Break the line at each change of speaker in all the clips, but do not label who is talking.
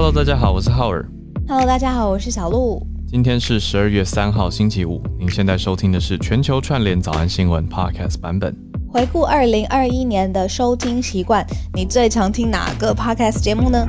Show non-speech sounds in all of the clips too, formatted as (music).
Hello，大家好，我是浩尔。
Hello，大家好，我是小鹿。
今天是十二月三号，星期五。您现在收听的是全球串联早安新闻 Podcast 版本。
回顾二零二一年的收听习惯，你最常听哪个 Podcast 节目呢？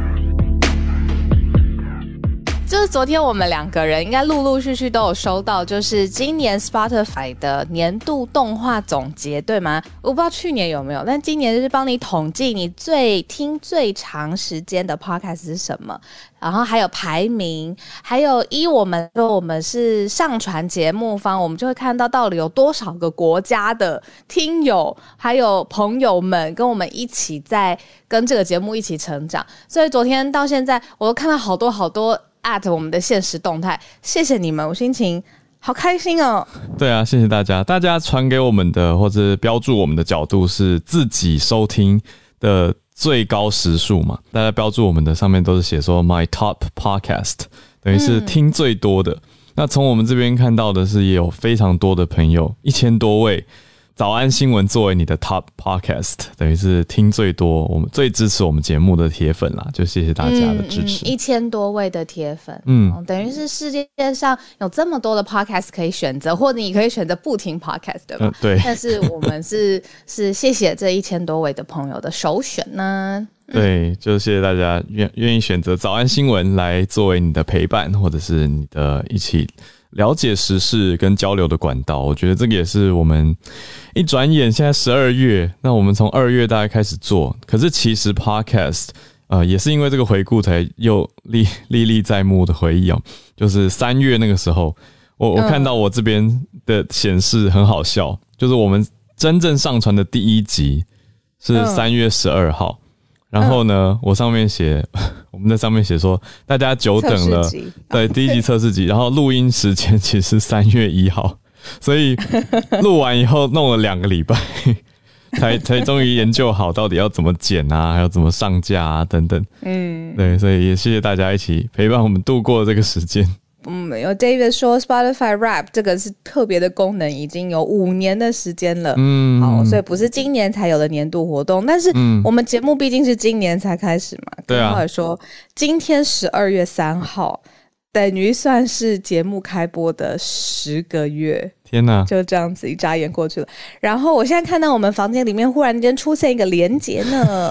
就是昨天我们两个人应该陆陆续续都有收到，就是今年 Spotify 的年度动画总结，对吗？我不知道去年有没有，但今年就是帮你统计你最听最长时间的 Podcast 是什么，然后还有排名，还有依我们说我们是上传节目方，我们就会看到到底有多少个国家的听友还有朋友们跟我们一起在跟这个节目一起成长，所以昨天到现在我都看到好多好多。At 我们的现实动态，谢谢你们，我心情好开心哦。
对啊，谢谢大家，大家传给我们的或者标注我们的角度是自己收听的最高时数嘛？大家标注我们的上面都是写说 my top podcast，等于是听最多的。嗯、那从我们这边看到的是也有非常多的朋友，一千多位。早安新闻作为你的 top podcast，等于是听最多，我们最支持我们节目的铁粉啦，就谢谢大家的支持。
一千、嗯、多位的铁粉，嗯，等于是世界上有这么多的 podcast 可以选择，或者你可以选择不听 podcast，对吧？
嗯、对。
但是我们是 (laughs) 是谢谢这一千多位的朋友的首选呢。
对，就谢谢大家愿愿意选择早安新闻来作为你的陪伴，或者是你的一起。了解时事跟交流的管道，我觉得这个也是我们一转眼现在十二月，那我们从二月大概开始做，可是其实 Podcast 呃也是因为这个回顾才又历历历在目的回忆哦，就是三月那个时候，我我看到我这边的显示很好笑，就是我们真正上传的第一集是三月十二号。然后呢，嗯、我上面写，(laughs) 我们在上面写说，大家久等了，对，第一集测试集，然后录音时间其实三月一号，所以 (laughs) 录完以后弄了两个礼拜，(laughs) 才才终于研究好到底要怎么剪啊，还要怎么上架啊等等，嗯，对，所以也谢谢大家一起陪伴我们度过这个时间。
嗯，有 David 说 Spotify Rap 这个是特别的功能，已经有五年的时间了。嗯，好，所以不是今年才有的年度活动，但是我们节目毕竟是今年才开始嘛。对啊。或者说，今天十二月三号，等于算是节目开播的十个月。
天哪，
就这样子一眨眼过去了。然后我现在看到我们房间里面忽然间出现一个连接呢，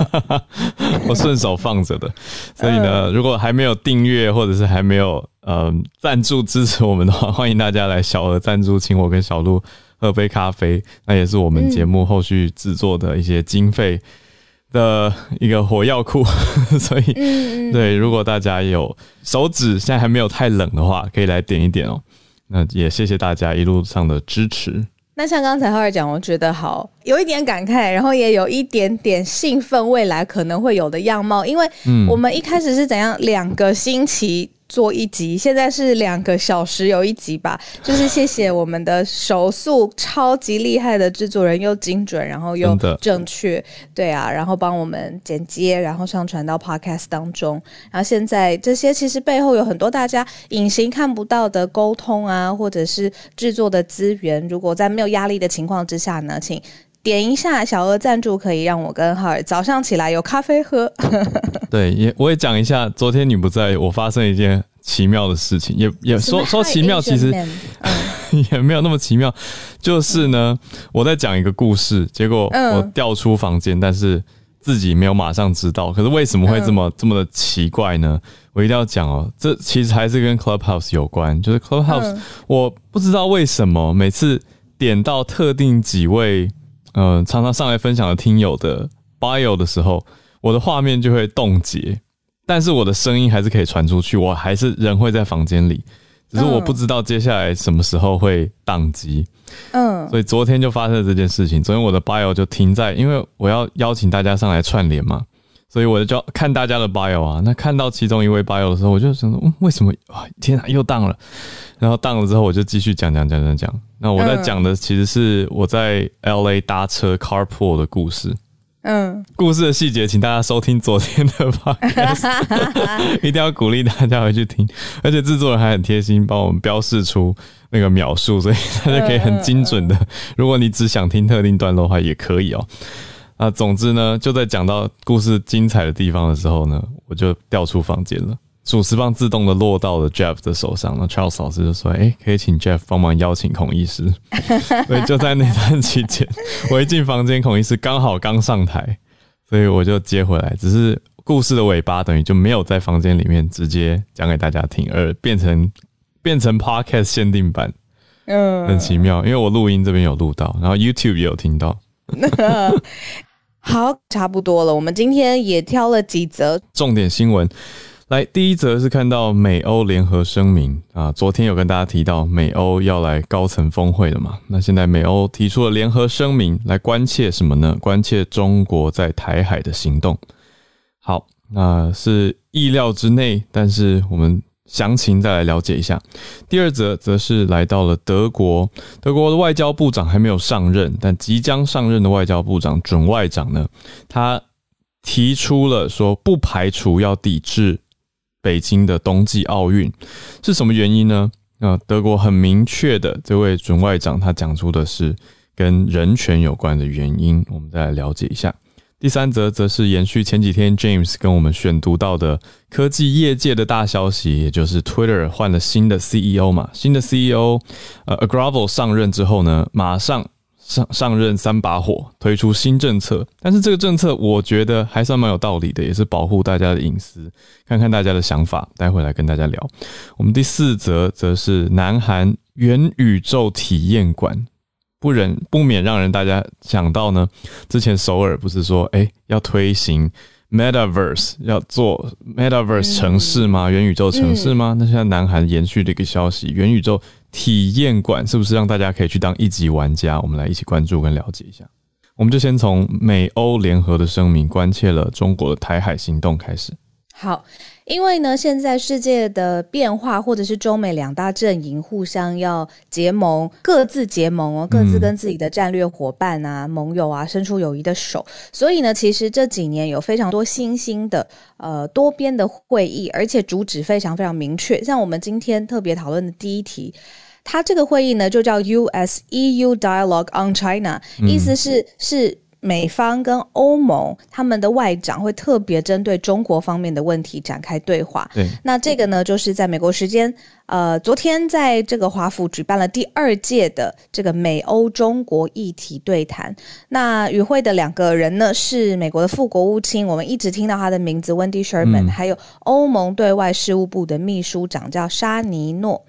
(laughs)
我顺手放着的。所以呢，呃、如果还没有订阅或者是还没有。呃，赞助支持我们的话，(laughs) 欢迎大家来小额赞助，请我跟小鹿喝杯咖啡，那也是我们节目后续制作的一些经费的一个火药库。(laughs) 所以，嗯、对，如果大家有手指现在还没有太冷的话，可以来点一点哦。那也谢谢大家一路上的支持。
那像刚才浩儿讲，我觉得好有一点感慨，然后也有一点点兴奋，未来可能会有的样貌，因为我们一开始是怎样两个星期。做一集，现在是两个小时有一集吧。就是谢谢我们的手速超级厉害的制作人，又精准，然后又正确，对啊，然后帮我们剪接，然后上传到 Podcast 当中。然后现在这些其实背后有很多大家隐形看不到的沟通啊，或者是制作的资源。如果在没有压力的情况之下呢，请。点一下小额赞助，可以让我跟浩尔早上起来有咖啡喝。(laughs)
对，也我也讲一下，昨天你不在，我发生一件奇妙的事情，也也说说奇妙，其实 (laughs) 也没有那么奇妙。就是呢，我在讲一个故事，结果我调出房间，但是自己没有马上知道。可是为什么会这么这么的奇怪呢？我一定要讲哦，这其实还是跟 Clubhouse 有关。就是 Clubhouse，我不知道为什么每次点到特定几位。嗯、呃，常常上来分享的听友的 bio 的时候，我的画面就会冻结，但是我的声音还是可以传出去，我还是人会在房间里，只是我不知道接下来什么时候会宕机。嗯，所以昨天就发生了这件事情，昨天我的 bio 就停在，因为我要邀请大家上来串联嘛，所以我就要看大家的 bio 啊。那看到其中一位 bio 的时候，我就想说，嗯，为什么啊？天啊，又荡了。然后当了之后，我就继续讲讲讲讲讲。那我在讲的其实是我在 LA 搭车 carpool 的故事。嗯，故事的细节，请大家收听昨天的 (laughs) podcast，(laughs) 一定要鼓励大家回去听。而且制作人还很贴心，帮我们标示出那个秒数，所以大家可以很精准的。如果你只想听特定段落的话，也可以哦。啊，总之呢，就在讲到故事精彩的地方的时候呢，我就调出房间了。主持棒自动的落到了 Jeff 的手上，那 Charles 老师就说：“哎、欸，可以请 Jeff 帮忙邀请孔医师。(laughs) ”所以就在那段期间，(laughs) 我一进房间，孔医师刚好刚上台，所以我就接回来。只是故事的尾巴等于就没有在房间里面直接讲给大家听，而变成变成 Podcast 限定版。嗯，很奇妙，因为我录音这边有录到，然后 YouTube 也有听到。(laughs)
好，差不多了。我们今天也挑了几则
重点新闻。来，第一则是看到美欧联合声明啊，昨天有跟大家提到美欧要来高层峰会了嘛，那现在美欧提出了联合声明，来关切什么呢？关切中国在台海的行动。好，那是意料之内，但是我们详情再来了解一下。第二则则是来到了德国，德国的外交部长还没有上任，但即将上任的外交部长准外长呢，他提出了说不排除要抵制。北京的冬季奥运是什么原因呢？那德国很明确的，这位准外长他讲出的是跟人权有关的原因。我们再来了解一下。第三则则是延续前几天 James 跟我们选读到的科技业界的大消息，也就是 Twitter 换了新的 CEO 嘛，新的 CEO 呃 a g r a v e l 上任之后呢，马上。上上任三把火，推出新政策，但是这个政策我觉得还算蛮有道理的，也是保护大家的隐私。看看大家的想法，待会来跟大家聊。我们第四则则是南韩元宇宙体验馆，不忍不免让人大家想到呢，之前首尔不是说哎、欸、要推行 Metaverse 要做 Metaverse 城市吗？元宇宙城市吗？那现在南韩延续的一个消息，元宇宙。体验馆是不是让大家可以去当一级玩家？我们来一起关注跟了解一下。我们就先从美欧联合的声明关切了中国的台海行动开始。
好，因为呢，现在世界的变化，或者是中美两大阵营互相要结盟，各自结盟哦，各自跟自己的战略伙伴啊、嗯、盟友啊伸出友谊的手。所以呢，其实这几年有非常多新兴的呃多边的会议，而且主旨非常非常明确。像我们今天特别讨论的第一题。它这个会议呢，就叫 US EU Dialogue on China，意思是是美方跟欧盟他们的外长会特别针对中国方面的问题展开对话。
对，
那这个呢，就是在美国时间呃昨天在这个华府举办了第二届的这个美欧中国议题对谈。那与会的两个人呢，是美国的副国务卿，我们一直听到他的名字 Wendy Sherman，嗯，还有欧盟对外事务部的秘书长叫沙尼诺。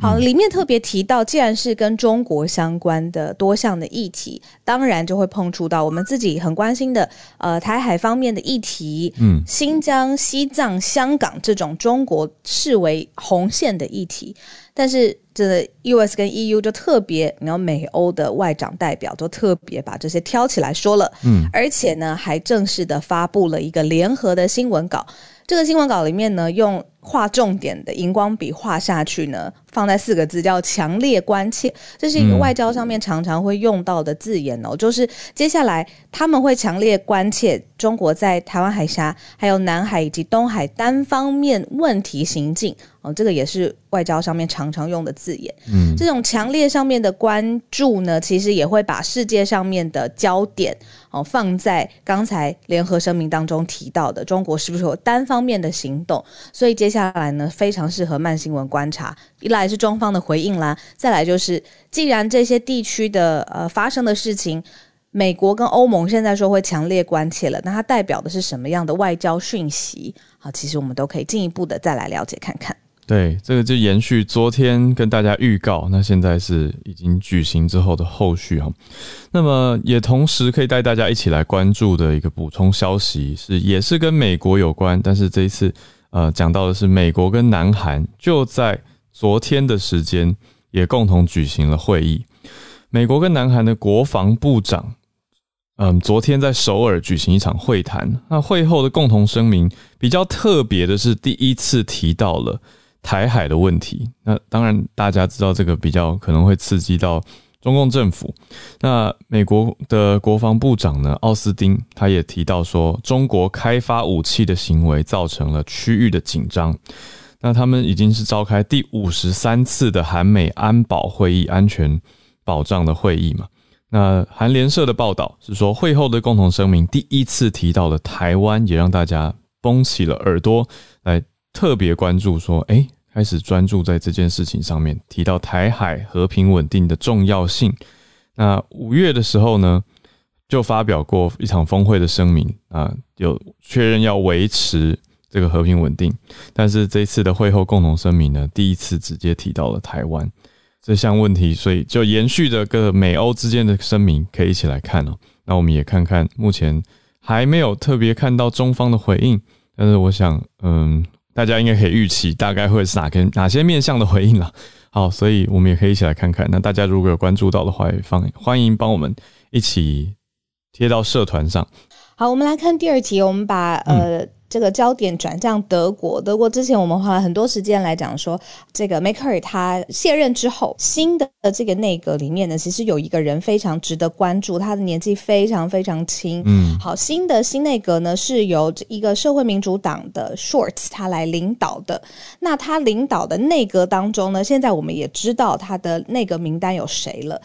好，里面特别提到，既然是跟中国相关的多项的议题，当然就会碰触到我们自己很关心的，呃，台海方面的议题，嗯，新疆、西藏、香港这种中国视为红线的议题，但是这个 US 跟 EU 就特别，然后美欧的外长代表都特别把这些挑起来说了，嗯，而且呢，还正式的发布了一个联合的新闻稿，这个新闻稿里面呢，用画重点的荧光笔画下去呢，放在四个字叫“强烈关切”，这是一个外交上面常常会用到的字眼哦。嗯、就是接下来他们会强烈关切中国在台湾海峡、还有南海以及东海单方面问题行径哦，这个也是外交上面常常用的字眼。嗯，这种强烈上面的关注呢，其实也会把世界上面的焦点哦放在刚才联合声明当中提到的中国是不是有单方面的行动，所以接下来呢，非常适合慢新闻观察。一来是中方的回应啦，再来就是，既然这些地区的呃发生的事情，美国跟欧盟现在说会强烈关切了，那它代表的是什么样的外交讯息？好，其实我们都可以进一步的再来了解看看。
对，这个就延续昨天跟大家预告，那现在是已经举行之后的后续哈。那么也同时可以带大家一起来关注的一个补充消息是，也是跟美国有关，但是这一次。呃，讲到的是美国跟南韩就在昨天的时间也共同举行了会议。美国跟南韩的国防部长，嗯，昨天在首尔举行一场会谈。那会后的共同声明比较特别的是，第一次提到了台海的问题。那当然，大家知道这个比较可能会刺激到。中共政府，那美国的国防部长呢，奥斯汀，他也提到说，中国开发武器的行为造成了区域的紧张。那他们已经是召开第五十三次的韩美安保会议，安全保障的会议嘛。那韩联社的报道是说，会后的共同声明第一次提到了台湾，也让大家绷起了耳朵来特别关注说，哎、开始专注在这件事情上面，提到台海和平稳定的重要性。那五月的时候呢，就发表过一场峰会的声明啊，有确认要维持这个和平稳定。但是这次的会后共同声明呢，第一次直接提到了台湾这项问题，所以就延续着各美欧之间的声明，可以一起来看哦。那我们也看看，目前还没有特别看到中方的回应，但是我想，嗯，大家应该可以预期，大概会是哪个哪些面向的回应了。(laughs) 好，所以我们也可以一起来看看。那大家如果有关注到的话，也放欢迎帮我们一起贴到社团上。
好，我们来看第二题，我们把呃。嗯这个焦点转向德国。德国之前我们花了很多时间来讲说，这个梅克尔他卸任之后，新的这个内阁里面呢，其实有一个人非常值得关注，他的年纪非常非常轻。嗯，好，新的新内阁呢是由一个社会民主党的 Shorts 他来领导的。那他领导的内阁当中呢，现在我们也知道他的内阁名单有谁了。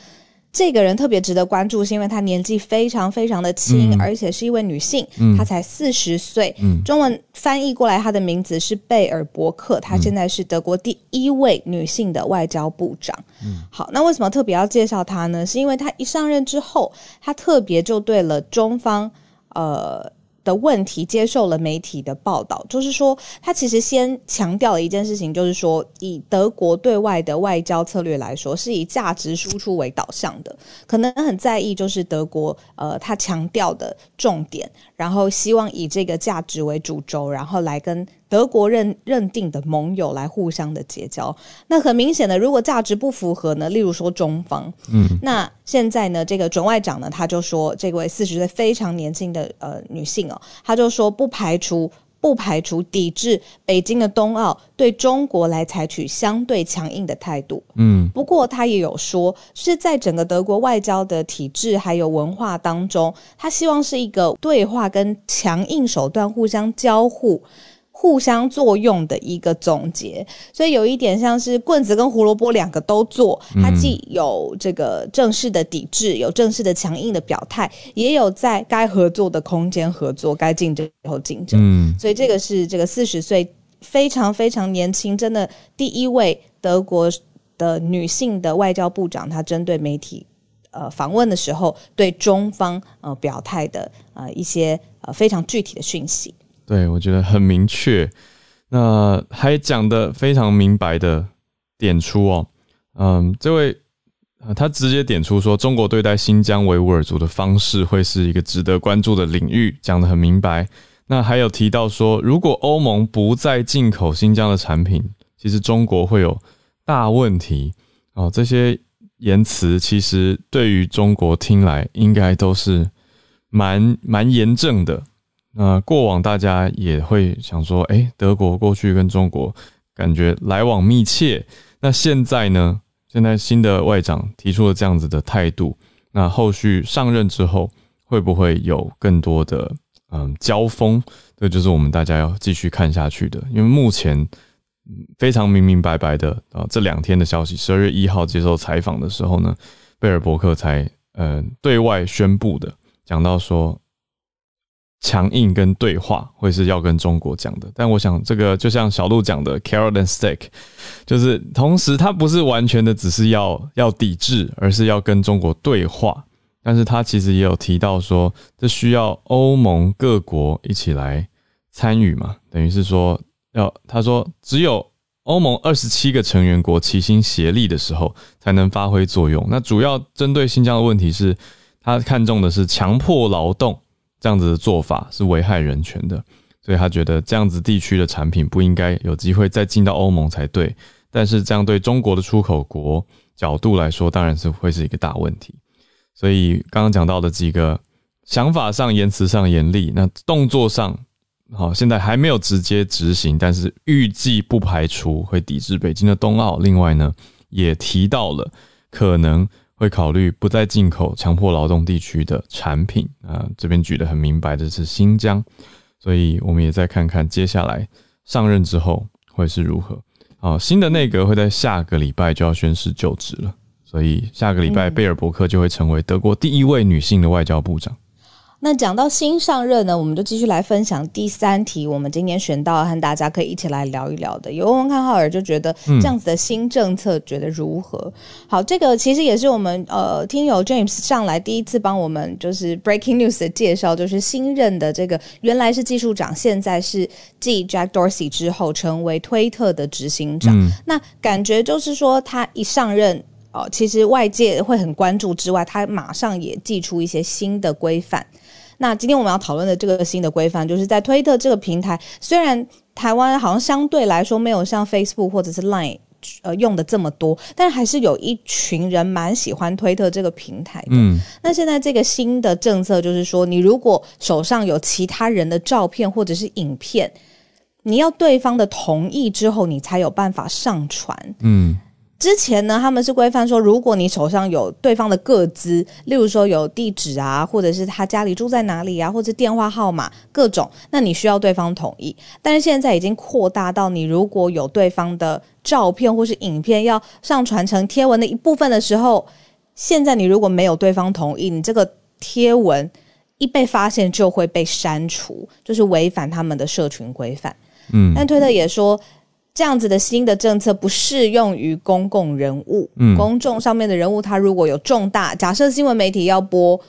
这个人特别值得关注，是因为她年纪非常非常的轻，嗯、而且是一位女性，嗯、她才四十岁。嗯、中文翻译过来，她的名字是贝尔伯克，她现在是德国第一位女性的外交部长。嗯、好，那为什么特别要介绍她呢？是因为她一上任之后，她特别就对了中方，呃。的问题接受了媒体的报道，就是说，他其实先强调了一件事情，就是说，以德国对外的外交策略来说，是以价值输出为导向的，可能很在意就是德国呃，他强调的重点，然后希望以这个价值为主轴，然后来跟。德国认认定的盟友来互相的结交，那很明显的，如果价值不符合呢？例如说中方，嗯，那现在呢，这个准外长呢，他就说，这位四十岁非常年轻的呃女性哦，他就说不排除不排除抵制北京的冬奥，对中国来采取相对强硬的态度，嗯，不过他也有说，是在整个德国外交的体制还有文化当中，他希望是一个对话跟强硬手段互相交互。互相作用的一个总结，所以有一点像是棍子跟胡萝卜两个都做，它既有这个正式的抵制，有正式的强硬的表态，也有在该合作的空间合作，该竞争以后竞争。嗯，所以这个是这个四十岁非常非常年轻，真的第一位德国的女性的外交部长，她针对媒体呃访问的时候，对中方呃表态的呃一些呃非常具体的讯息。
对，我觉得很明确，那还讲得非常明白的点出哦，嗯，这位他直接点出说，中国对待新疆维吾尔族的方式会是一个值得关注的领域，讲得很明白。那还有提到说，如果欧盟不再进口新疆的产品，其实中国会有大问题哦。这些言辞其实对于中国听来，应该都是蛮蛮严正的。那过往大家也会想说，诶，德国过去跟中国感觉来往密切，那现在呢？现在新的外长提出了这样子的态度，那后续上任之后会不会有更多的嗯交锋？这就是我们大家要继续看下去的。因为目前非常明明白白的啊，这两天的消息，十二月一号接受采访的时候呢，贝尔伯克才嗯对外宣布的，讲到说。强硬跟对话会是要跟中国讲的，但我想这个就像小鹿讲的 carrot and stick，就是同时他不是完全的只是要要抵制，而是要跟中国对话。但是他其实也有提到说，这需要欧盟各国一起来参与嘛，等于是说要他说只有欧盟二十七个成员国齐心协力的时候才能发挥作用。那主要针对新疆的问题是，他看重的是强迫劳动。这样子的做法是危害人权的，所以他觉得这样子地区的产品不应该有机会再进到欧盟才对。但是这样对中国的出口国角度来说，当然是会是一个大问题。所以刚刚讲到的几个想法上、言辞上严厉，那动作上，好，现在还没有直接执行，但是预计不排除会抵制北京的冬奥。另外呢，也提到了可能。会考虑不再进口强迫劳动地区的产品啊，这边举得很明白的是新疆，所以我们也再看看接下来上任之后会是如何。啊，新的内阁会在下个礼拜就要宣誓就职了，所以下个礼拜贝尔伯克就会成为德国第一位女性的外交部长。
那讲到新上任呢，我们就继续来分享第三题。我们今天选到和大家可以一起来聊一聊的。有问看浩尔就觉得这样子的新政策觉得如何？嗯、好，这个其实也是我们呃听友 James 上来第一次帮我们就是 Breaking News 的介绍，就是新任的这个原来是技术长，现在是继 Jack Dorsey 之后成为推特的执行长。嗯、那感觉就是说他一上任哦、呃，其实外界会很关注之外，他马上也寄出一些新的规范。那今天我们要讨论的这个新的规范，就是在推特这个平台，虽然台湾好像相对来说没有像 Facebook 或者是 Line 呃用的这么多，但还是有一群人蛮喜欢推特这个平台的。嗯，那现在这个新的政策就是说，你如果手上有其他人的照片或者是影片，你要对方的同意之后，你才有办法上传。嗯。之前呢，他们是规范说，如果你手上有对方的个资，例如说有地址啊，或者是他家里住在哪里啊，或者电话号码各种，那你需要对方同意。但是现在已经扩大到，你如果有对方的照片或是影片要上传成贴文的一部分的时候，现在你如果没有对方同意，你这个贴文一被发现就会被删除，就是违反他们的社群规范。嗯，但推特也说。这样子的新的政策不适用于公共人物，嗯，公众上面的人物，他如果有重大，假设新闻媒体要播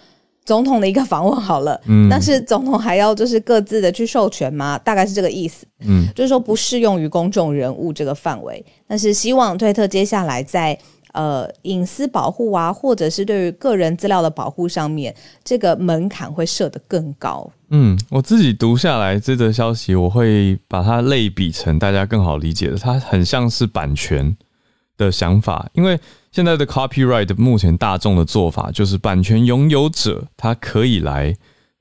总统的一个访问好了，嗯，但是总统还要就是各自的去授权吗？大概是这个意思，嗯，就是说不适用于公众人物这个范围，但是希望推特接下来在。呃，隐私保护啊，或者是对于个人资料的保护上面，这个门槛会设得更高。
嗯，我自己读下来这则消息，我会把它类比成大家更好理解的，它很像是版权的想法。因为现在的 copyright 目前大众的做法就是版权拥有者他可以来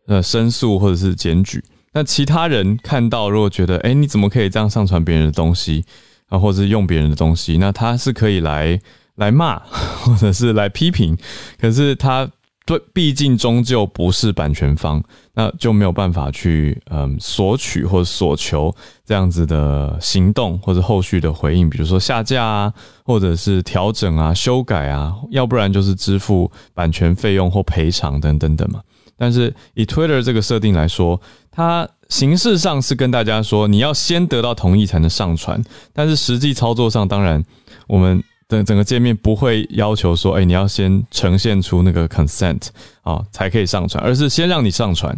呃申诉或者是检举，那其他人看到如果觉得哎，你怎么可以这样上传别人的东西啊，或者是用别人的东西，那他是可以来。来骂，(laughs) 或者是来批评，可是他对，毕竟终究不是版权方，那就没有办法去嗯索取或者索求这样子的行动或者后续的回应，比如说下架啊，或者是调整啊、修改啊，要不然就是支付版权费用或赔偿等等等嘛。但是以 Twitter 这个设定来说，它形式上是跟大家说你要先得到同意才能上传，但是实际操作上，当然我们。整整个界面不会要求说，哎，你要先呈现出那个 consent 啊，才可以上传，而是先让你上传。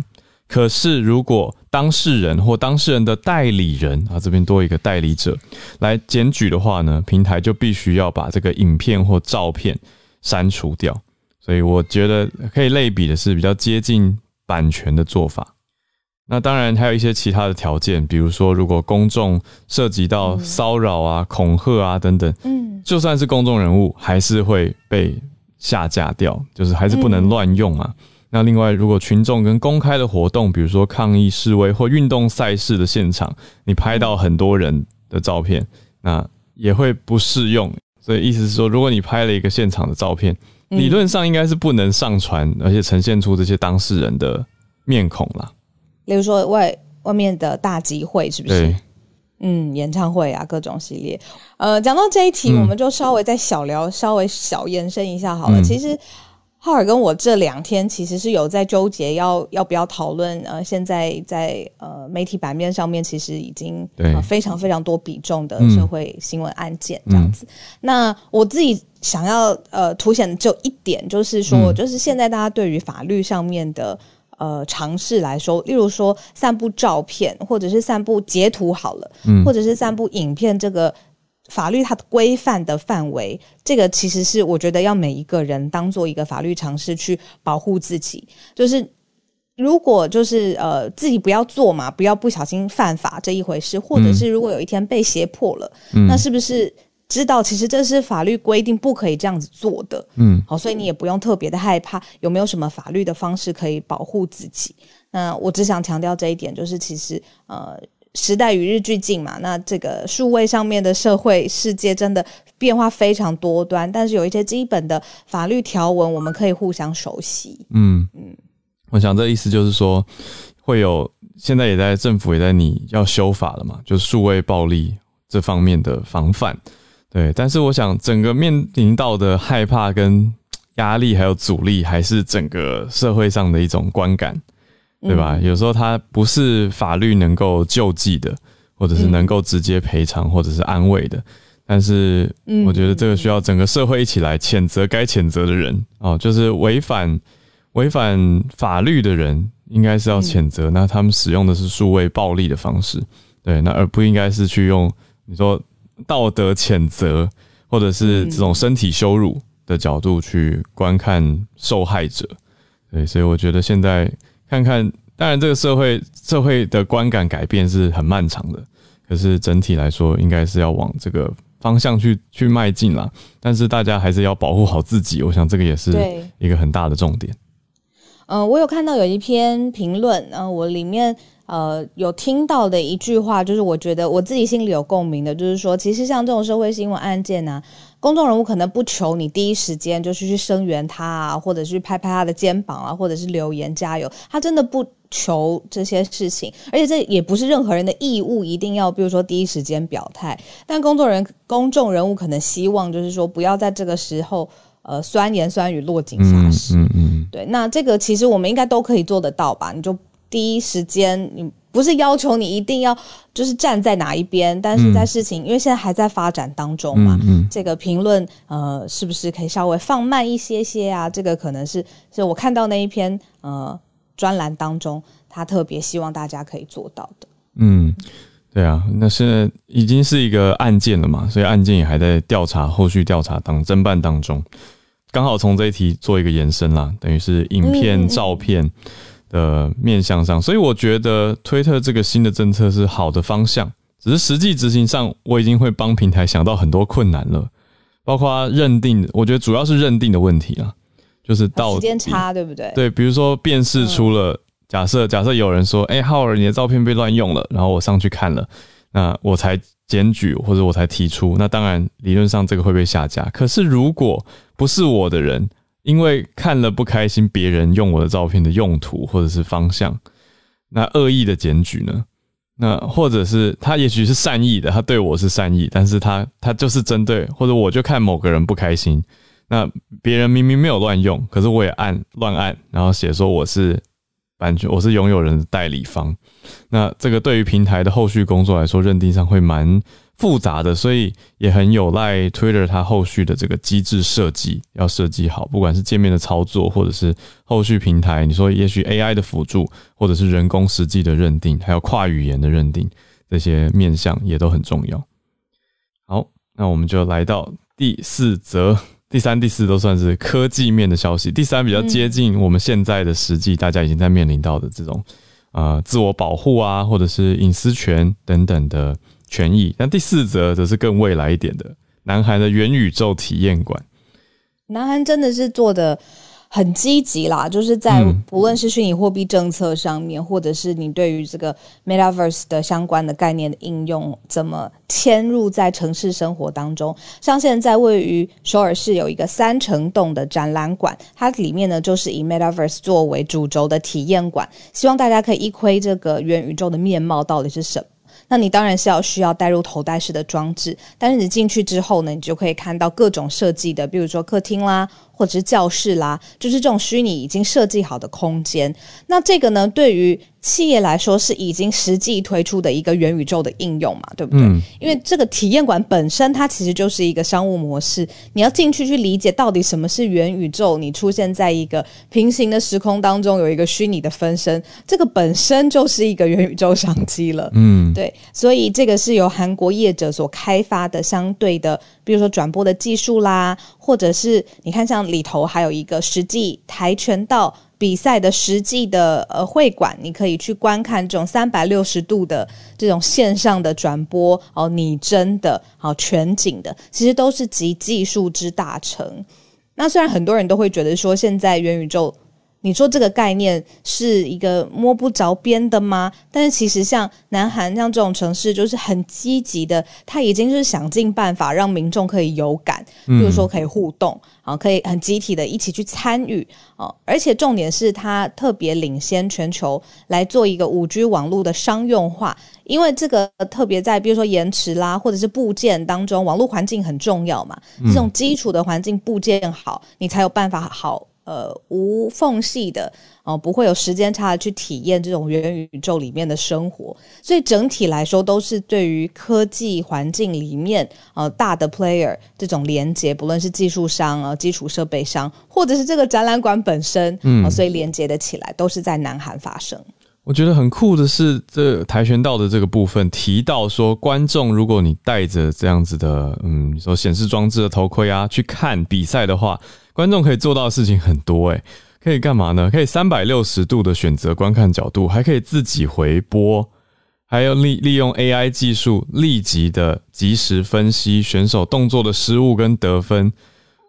可是如果当事人或当事人的代理人啊，这边多一个代理者来检举的话呢，平台就必须要把这个影片或照片删除掉。所以我觉得可以类比的是比较接近版权的做法。那当然还有一些其他的条件，比如说如果公众涉及到骚扰啊、恐吓啊等等，嗯，就算是公众人物，还是会被下架掉，就是还是不能乱用啊。那另外，如果群众跟公开的活动，比如说抗议示威或运动赛事的现场，你拍到很多人的照片，那也会不适用。所以意思是说，如果你拍了一个现场的照片，理论上应该是不能上传，而且呈现出这些当事人的面孔啦。
比如说外外面的大集会是不是？嗯，演唱会啊，各种系列。呃，讲到这一题，嗯、我们就稍微再小聊，稍微小延伸一下好了。嗯、其实浩尔跟我这两天其实是有在纠结要要不要讨论。呃，现在在呃媒体版面上面，其实已经非常非常多比重的社会新闻案件这样子。嗯、那我自己想要呃凸显的就一点，就是说，嗯、就是现在大家对于法律上面的。呃，尝试来说，例如说散布照片，或者是散布截图好了，嗯，或者是散布影片，这个法律它的规范的范围，这个其实是我觉得要每一个人当做一个法律尝试去保护自己。就是如果就是呃自己不要做嘛，不要不小心犯法这一回事，或者是如果有一天被胁迫了，嗯，那是不是？知道其实这是法律规定不可以这样子做的，嗯，好，所以你也不用特别的害怕，有没有什么法律的方式可以保护自己？那我只想强调这一点，就是其实呃时代与日俱进嘛，那这个数位上面的社会世界真的变化非常多端，但是有一些基本的法律条文我们可以互相熟悉。嗯嗯，
我想这意思就是说，会有现在也在政府也在你要修法了嘛，就是数位暴力这方面的防范。对，但是我想，整个面临到的害怕跟压力，还有阻力，还是整个社会上的一种观感。对吧？嗯、有时候它不是法律能够救济的，或者是能够直接赔偿或者是安慰的。但是，我觉得这个需要整个社会一起来谴责该谴责的人哦，就是违反违反法律的人，应该是要谴责。那他们使用的是数位暴力的方式，对，那而不应该是去用你说道德谴责或者是这种身体羞辱的角度去观看受害者。对，所以我觉得现在看看，当然这个社会社会的观感改变是很漫长的，可是整体来说，应该是要往这个。方向去去迈进啦，但是大家还是要保护好自己。我想这个也是一个很大的重点。
嗯、呃，我有看到有一篇评论，呃，我里面呃有听到的一句话，就是我觉得我自己心里有共鸣的，就是说，其实像这种社会新闻案件呢、啊，公众人物可能不求你第一时间就是去声援他啊，或者是拍拍他的肩膀啊，或者是留言加油，他真的不。求这些事情，而且这也不是任何人的义务，一定要比如说第一时间表态。但工作人公众人物可能希望就是说，不要在这个时候，呃，酸言酸语落井下石。嗯嗯，嗯。对，那这个其实我们应该都可以做得到吧？你就第一时间，你不是要求你一定要就是站在哪一边，但是在事情、嗯、因为现在还在发展当中嘛，嗯，嗯这个评论呃，是不是可以稍微放慢一些些啊？这个可能是是我看到那一篇呃。专栏当中，他特别希望大家可以做到的。
嗯，对啊，那现在已经是一个案件了嘛，所以案件也还在调查，后续调查当侦办当中。刚好从这一题做一个延伸啦，等于是影片、照片的面向上，所以我觉得推特这个新的政策是好的方向，只是实际执行上，我已经会帮平台想到很多困难了，包括认定，我觉得主要是认定的问题啊。就是到时
间差，对不对？
对，比如说辨识出了，假设假设有人说，哎、欸，浩尔，你的照片被乱用了，然后我上去看了，那我才检举或者我才提出，那当然理论上这个会被下架。可是如果不是我的人，因为看了不开心别人用我的照片的用途或者是方向，那恶意的检举呢？那或者是他也许是善意的，他对我是善意，但是他他就是针对，或者我就看某个人不开心。那别人明明没有乱用，可是我也按乱按，然后写说我是版权，我是拥有人的代理方。那这个对于平台的后续工作来说，认定上会蛮复杂的，所以也很有赖 Twitter 它后续的这个机制设计要设计好，不管是界面的操作，或者是后续平台，你说也许 AI 的辅助，或者是人工实际的认定，还有跨语言的认定，这些面向也都很重要。好，那我们就来到第四则。第三、第四都算是科技面的消息。第三比较接近我们现在的实际，大家已经在面临到的这种呃自我保护啊，或者是隐私权等等的权益。那第四则则是更未来一点的，南韩的元宇宙体验馆。
南韩真的是做的。很积极啦，就是在不论是虚拟货币政策上面，嗯，或者是你对于这个 Metaverse 的相关的概念的应用，怎么嵌入在城市生活当中？像现在位于首尔市有一个三层栋的展览馆，它里面呢就是以 Metaverse 作为主轴的体验馆，希望大家可以一窥这个元宇宙的面貌到底是什么。那你当然是要需要带入头戴式的装置，但是你进去之后呢，你就可以看到各种设计的，比如说客厅啦，或者是教室啦，就是这种虚拟已经设计好的空间。那这个呢，对于企业来说是已经实际推出的一个元宇宙的应用嘛，对不对？嗯。因为这个体验馆本身它其实就是一个商务模式，你要进去去理解到底什么是元宇宙，你出现在一个平行的时空当中，有一个虚拟的分身，这个本身就是一个元宇宙商机了。嗯，对，所以这个是由韩国业者所开发的相对的，比如说转播的技术啦，或者是你看像里头还有一个实际跆拳道。比赛的实际的呃会馆，你可以去观看这种三百六十度的这种线上的转播哦，拟真的好全景的，其实都是集技术之大成。那虽然很多人都会觉得说，现在元宇宙。你说这个概念是一个摸不着边的吗？但是其实像南韩像这种城市，就是很积极的，他已经是想尽办法让民众可以有感，比如说可以互动啊，可以很集体的一起去参与啊，而且重点是它特别领先全球来做一个五 G 网络的商用化，因为这个特别在比如说延迟啦，或者是部件当中，网络环境很重要嘛，这种基础的环境部件好，你才有办法好。呃无缝隙的哦、呃，不会有时间差的去体验这种元宇宙里面的生活。所以整体来说，都是对于科技环境里面呃大的 player 这种连接，不论是技术商啊、基础设备商，或者是这个展览馆本身，嗯、呃，所以连接的起来都是在南韩发生。
我觉得很酷的是，这跆拳道的这个部分提到说，观众如果你戴着这样子的，嗯，说显示装置的头盔啊，去看比赛的话，观众可以做到的事情很多诶，可以干嘛呢？可以三百六十度的选择观看角度，还可以自己回播，还有利利用 AI 技术立即的及时分析选手动作的失误跟得分。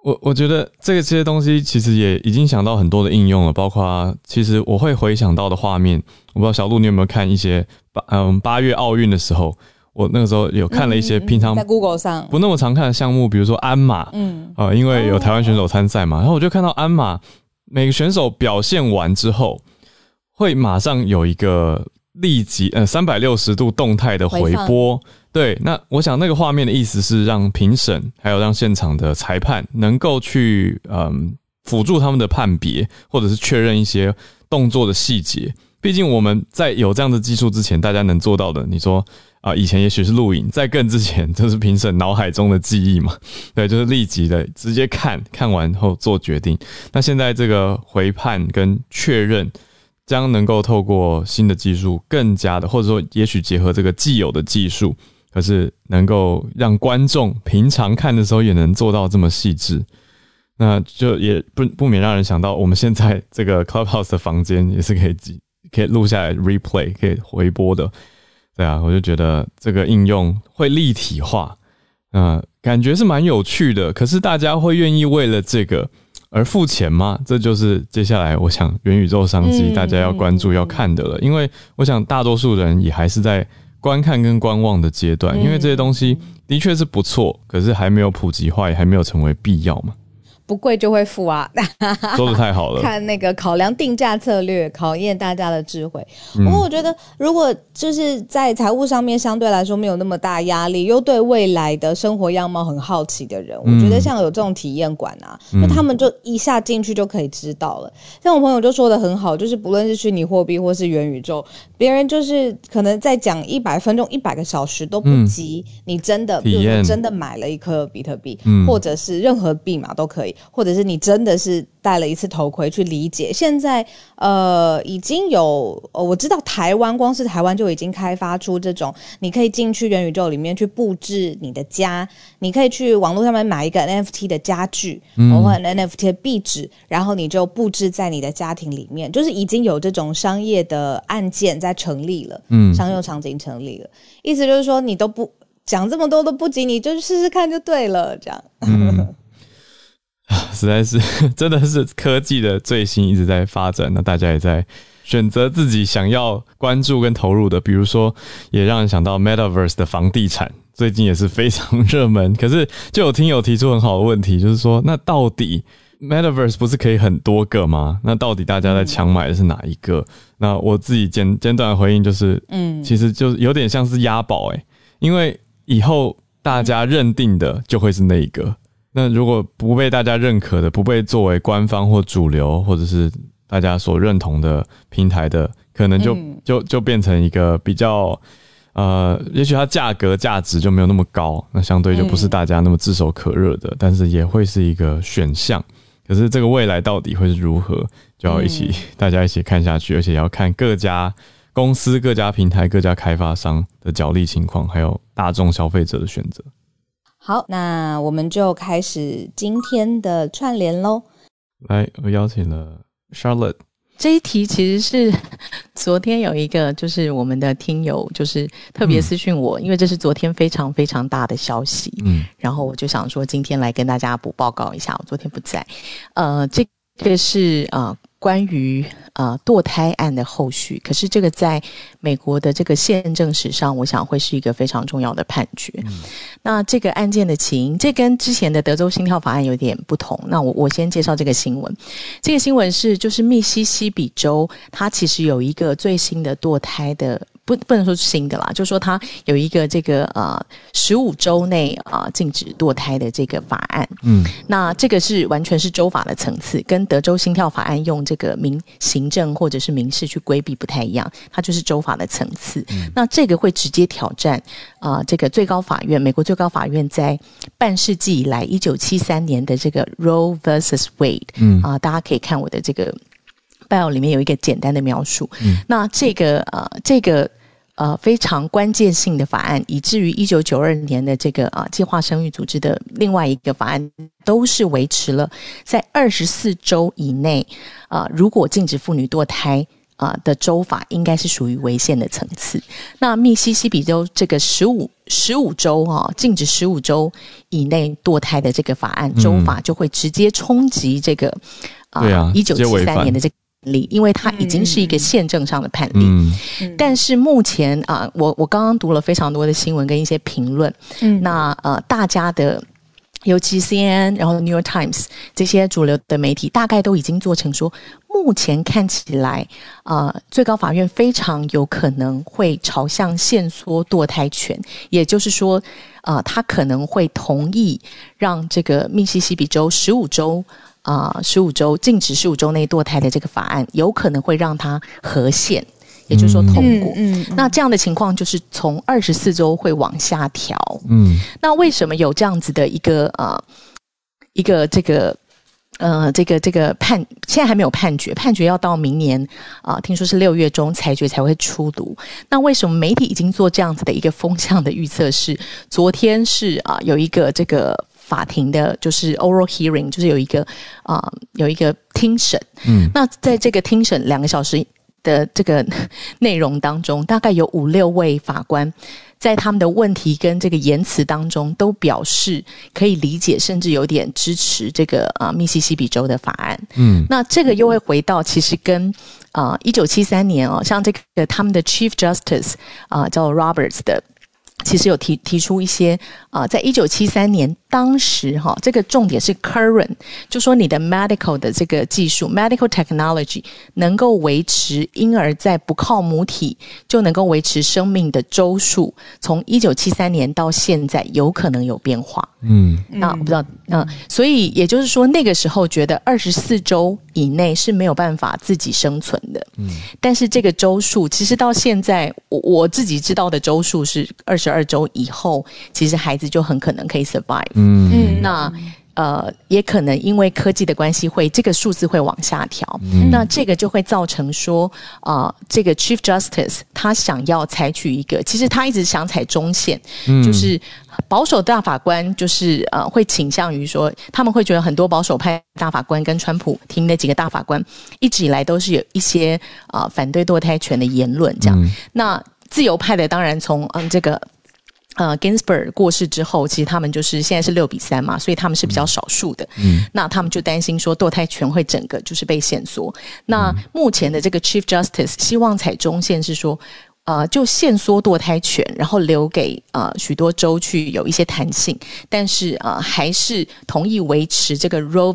我我觉得这个这些东西其实也已经想到很多的应用了，包括，其实我会回想到的画面，我不知道小鹿你有没有看一些八嗯八月奥运的时候，我那个时候有看了一些平常在
Google 上
不那么常看的项目，比如说鞍马，嗯啊，因为有台湾选手参赛嘛，然后我就看到鞍马每个选手表现完之后，会马上有一个立即呃三百六十度动态的回播。对，那我想那个画面的意思是让评审还有让现场的裁判能够去嗯辅助他们的判别，或者是确认一些动作的细节。毕竟我们在有这样的技术之前，大家能做到的，你说啊，以前也许是录影，在更之前就是评审脑海中的记忆嘛。(laughs) 对，就是立即的直接看看完后做决定。那现在这个回判跟确认，将能够透过新的技术，更加的，或者说也许结合这个既有的技术。可是能够让观众平常看的时候也能做到这么细致，那就也不不免让人想到，我们现在这个 Clubhouse 的房间也是可以可以录下来 replay 可以回播的，对啊，我就觉得这个应用会立体化，嗯，感觉是蛮有趣的。可是大家会愿意为了这个而付钱吗？这就是接下来我想元宇宙商机大家要关注要看的了，因为我想大多数人也还是在。观看跟观望的阶段，因为这些东西的确是不错，可是还没有普及化，也还没有成为必要嘛。
不贵就会付啊，(laughs)
说的太好了。
看那个考量定价策略，考验大家的智慧。不过我觉得，如果就是在财务上面相对来说没有那么大压力，又对未来的生活样貌很好奇的人，我觉得像有这种体验馆啊，那他们就一下进去就可以知道了。像我朋友就说的很好，就是不论是虚拟货币或是元宇宙，别人就是可能在讲一百分钟、一百个小时都不及你真的，比如说真的买了一颗比特币，或者是任何币码都可以。或者是你真的是戴了一次头盔去理解，现在呃已经有，我知道台湾光是台湾就已经开发出这种，你可以进去元宇宙里面去布置你的家，你可以去网络上面买一个 NFT 的家具，或者 NFT 的壁纸，然后你就布置在你的家庭里面，就是已经有这种商业的案件在成立了，嗯，商用场景成立了，意思就是说你都不讲这么多都不及，你就试试看就对了，这样。嗯 (laughs) (laughs)
实在是，(laughs) 真的是科技的最新一直在发展，那大家也在选择自己想要关注跟投入的，比如说，也让人想到 Metaverse 的房地产，最近也是非常热门。(laughs) 可是就有听友提出很好的问题，就是说，那到底 Metaverse 不是可以很多个吗？那到底大家在抢买的是哪一个？那我自己简简短的回应就是，嗯，其实就有点像是押宝诶，因为以后大家认定的就会是那一个。那如果不被大家认可的，不被作为官方或主流，或者是大家所认同的平台的，可能就就就变成一个比较呃，也许它价格价值就没有那么高，那相对就不是大家那么炙手可热的，但是也会是一个选项。可是这个未来到底会是如何，就要一起 (laughs) 大家一起看下去，而且要看各家公司、各家平台、各家开发商的角力情况，还有大众消费者的选择。
好，那我们就开始今天的串联喽。
来，我邀请了 Charlotte。
这一题其实是昨天有一个，就是我们的听友，就是特别私讯我，嗯、因为这是昨天非常非常大的消息。嗯，然后我就想说，今天来跟大家补报告一下，我昨天不在。呃，这个是啊。呃关于呃堕胎案的后续，可是这个在美国的这个宪政史上，我想会是一个非常重要的判决。嗯、那这个案件的起因，这跟之前的德州心跳法案有点不同。那我我先介绍这个新闻。这个新闻是，就是密西西比州，它其实有一个最新的堕胎的。不不不能说是新的啦，就说它有一个这个呃十五周内啊、呃、禁止堕胎的这个法案。嗯，那这个是完全是州法的层次，跟德州心跳法案用这个民行政或者是民事去规避不太一样，它就是州法的层次。嗯，那这个会直接挑战啊、呃、这个最高法院，美国最高法院在半世纪以来，一九七三年的这个 Roe versus Wade。嗯啊、呃，大家可以看我的这个。Bio 里面有一个简单的描述。嗯，那这个呃，这个呃非常关键性的法案，以至于一九九二年的这个啊、呃、计划生育组织的另外一个法案，都是维持了在二十四周以内啊、呃，如果禁止妇女堕胎啊、呃、的州法，应该是属于违宪的层次。那密西西比州这个十五十五周啊，禁止十五周以内堕胎的这个法案，州法就会直接冲击这
个、啊
一九七三年的这个。例，因为它已经是一个宪政上的判例，嗯。嗯、但是目前啊，我我刚刚读了非常多的新闻跟一些评论，嗯，那呃，大家的，尤其 CNN，然后 New York Times 这些主流的媒体，大概都已经做成说，目前看起来，呃，最高法院非常有可能会朝向限缩堕胎权，也就是说，呃，他可能会同意让这个密西西比州十五州。啊，十五周禁止十五周内堕胎的这个法案，有可能会让它合宪，也就是说通过。那这样的情况就是从二十四周会往下调。嗯，那为什么有这样子的一个呃一个这个呃这个这个判？现在还没有判决，判决要到明年啊，呃，听说是六月中裁决才会出炉。那为什么媒体已经做这样子的一个风向的预测？是昨天是啊，呃，有一个这个。法庭的就是 oral hearing，就是有一个啊、呃，有一个听审。嗯，那在这个听审两个小时的这个 (laughs) 内容当中，大概有五六位法官在他们的问题跟这个言辞当中，都表示可以理解，甚至有点支持这个啊、呃、密西西比州的法案。嗯，那这个又会回到其实跟啊一九七三年哦，像这个他们的 Chief Justice 啊、呃、叫 Roberts 的。其实有提提出一些啊、在一九七三年当时哈，这个重点是 current，就说你的 medical 的这个技术 medical technology 能够维持婴儿在不靠母体就能够维持生命的周数，从一九七三年到现在有可能有变化。嗯，那我不知道，嗯，所以也就是说那个时候觉得二十四周以内是没有办法自己生存的。嗯，但是这个周数其实到现在我我自己知道的周数是二十。二周以后，其实孩子就很可能可以 survive。嗯，那呃，也可能因为科技的关系，会这个数字会往下调。嗯，那这个就会造成说，啊、呃，这个 Chief Justice 他想要采取一个，其实他一直想踩中线，嗯、就是保守大法官就是呃，会倾向于说，他们会觉得很多保守派大法官跟川普提名的几个大法官，一直以来都是有一些啊、呃、反对堕胎权的言论，这样。嗯、那自由派的当然从嗯这个。呃，Ginsburg 过世之后，其实他们就是现在是六比三嘛，所以他们是比较少数的。嗯，那他们就担心说堕胎权会整个就是被限缩。那目前的这个 Chief Justice 希望采中线是说，呃，就限缩堕胎权，然后留给呃许多州去有一些弹性，但是呃还是同意维持这个 Roe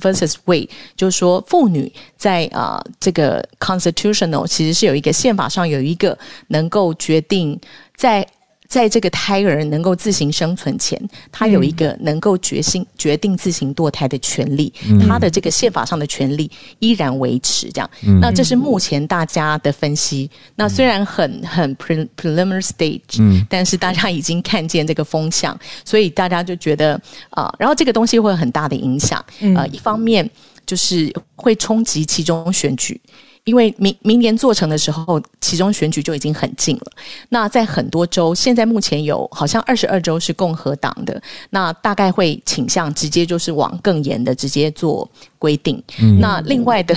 versus Wade，就是说妇女在呃这个 constitutional 其实是有一个宪法上有一个能够决定在。在这个胎儿能够自行生存前，他有一个能够决心决定自行堕胎的权利，嗯、他的这个宪法上的权利依然维持。这样，嗯、那这是目前大家的分析。嗯、那虽然很很 preliminary stage，嗯，但是大家已经看见这个风向，所以大家就觉得啊、呃，然后这个东西会有很大的影响。嗯、呃，一方面就是会冲击其中选举。因为明明年做成的时候，其中选举就已经很近了。那在很多州，现在目前有好像二十二州是共和党的，那大概会倾向直接就是往更严的直接做规定。嗯、那另外的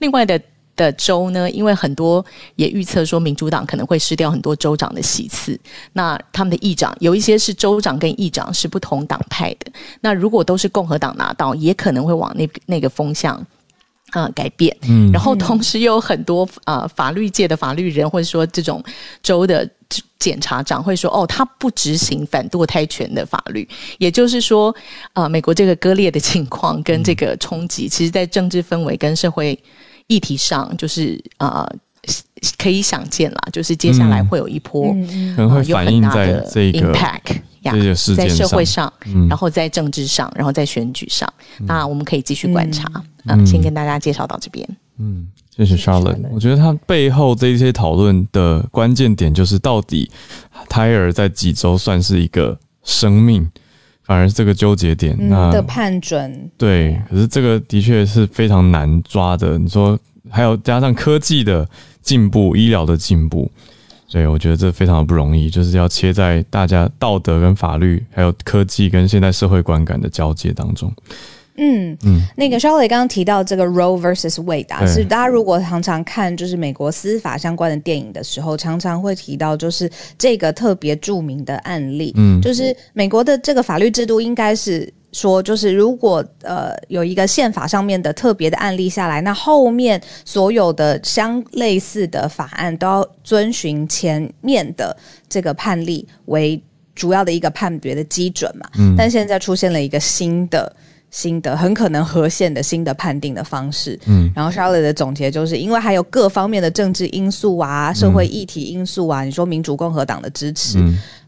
另外的的州呢，因为很多也预测说民主党可能会失掉很多州长的席次，那他们的议长有一些是州长跟议长是不同党派的。那如果都是共和党拿到，也可能会往那那个风向。啊、呃，改变，嗯，然后同时又有很多啊、呃，法律界的法律人或者说这种州的检察长会说，哦，他不执行反堕胎权的法律，也就是说，啊、呃，美国这个割裂的情况跟这个冲击，其实在政治氛围跟社会议题上，就是啊、呃，可以想见啦，就是接下来会有一波，
可能会反映在这个
impact 呀，在社会上，然后在政治上，然后在选举上，那我们可以继续观察。嗯，先跟大家介绍到这边。
嗯，谢谢 Charlotte。我觉得他背后这一些讨论的关键点就是，到底胎儿在几周算是一个生命，反而是这个纠结点。那
的判准，
对，可是这个的确是非常难抓的。你说，还有加上科技的。进步，医疗的进步，所以我觉得这非常的不容易，就是要切在大家道德跟法律，还有科技跟现代社会观感的交界当中。
嗯嗯，那个 Charlotte 刚刚提到这个 Roe versus Wade 啊，是大家如果常常看就是美国司法相关的电影的时候，常常会提到就是这个特别著名的案例，嗯，就是美国的这个法律制度应该是。说就是，如果呃有一个宪法上面的特别的案例下来，那后面所有的相类似的法案都要遵循前面的这个判例为主要的一个判别的基准嘛。嗯。但现在出现了一个新的、新的很可能合宪的新的判定的方式。嗯。然后 Charlotte 的总结就是因为还有各方面的政治因素啊、社会议题因素啊，嗯、你说民主共和党的支持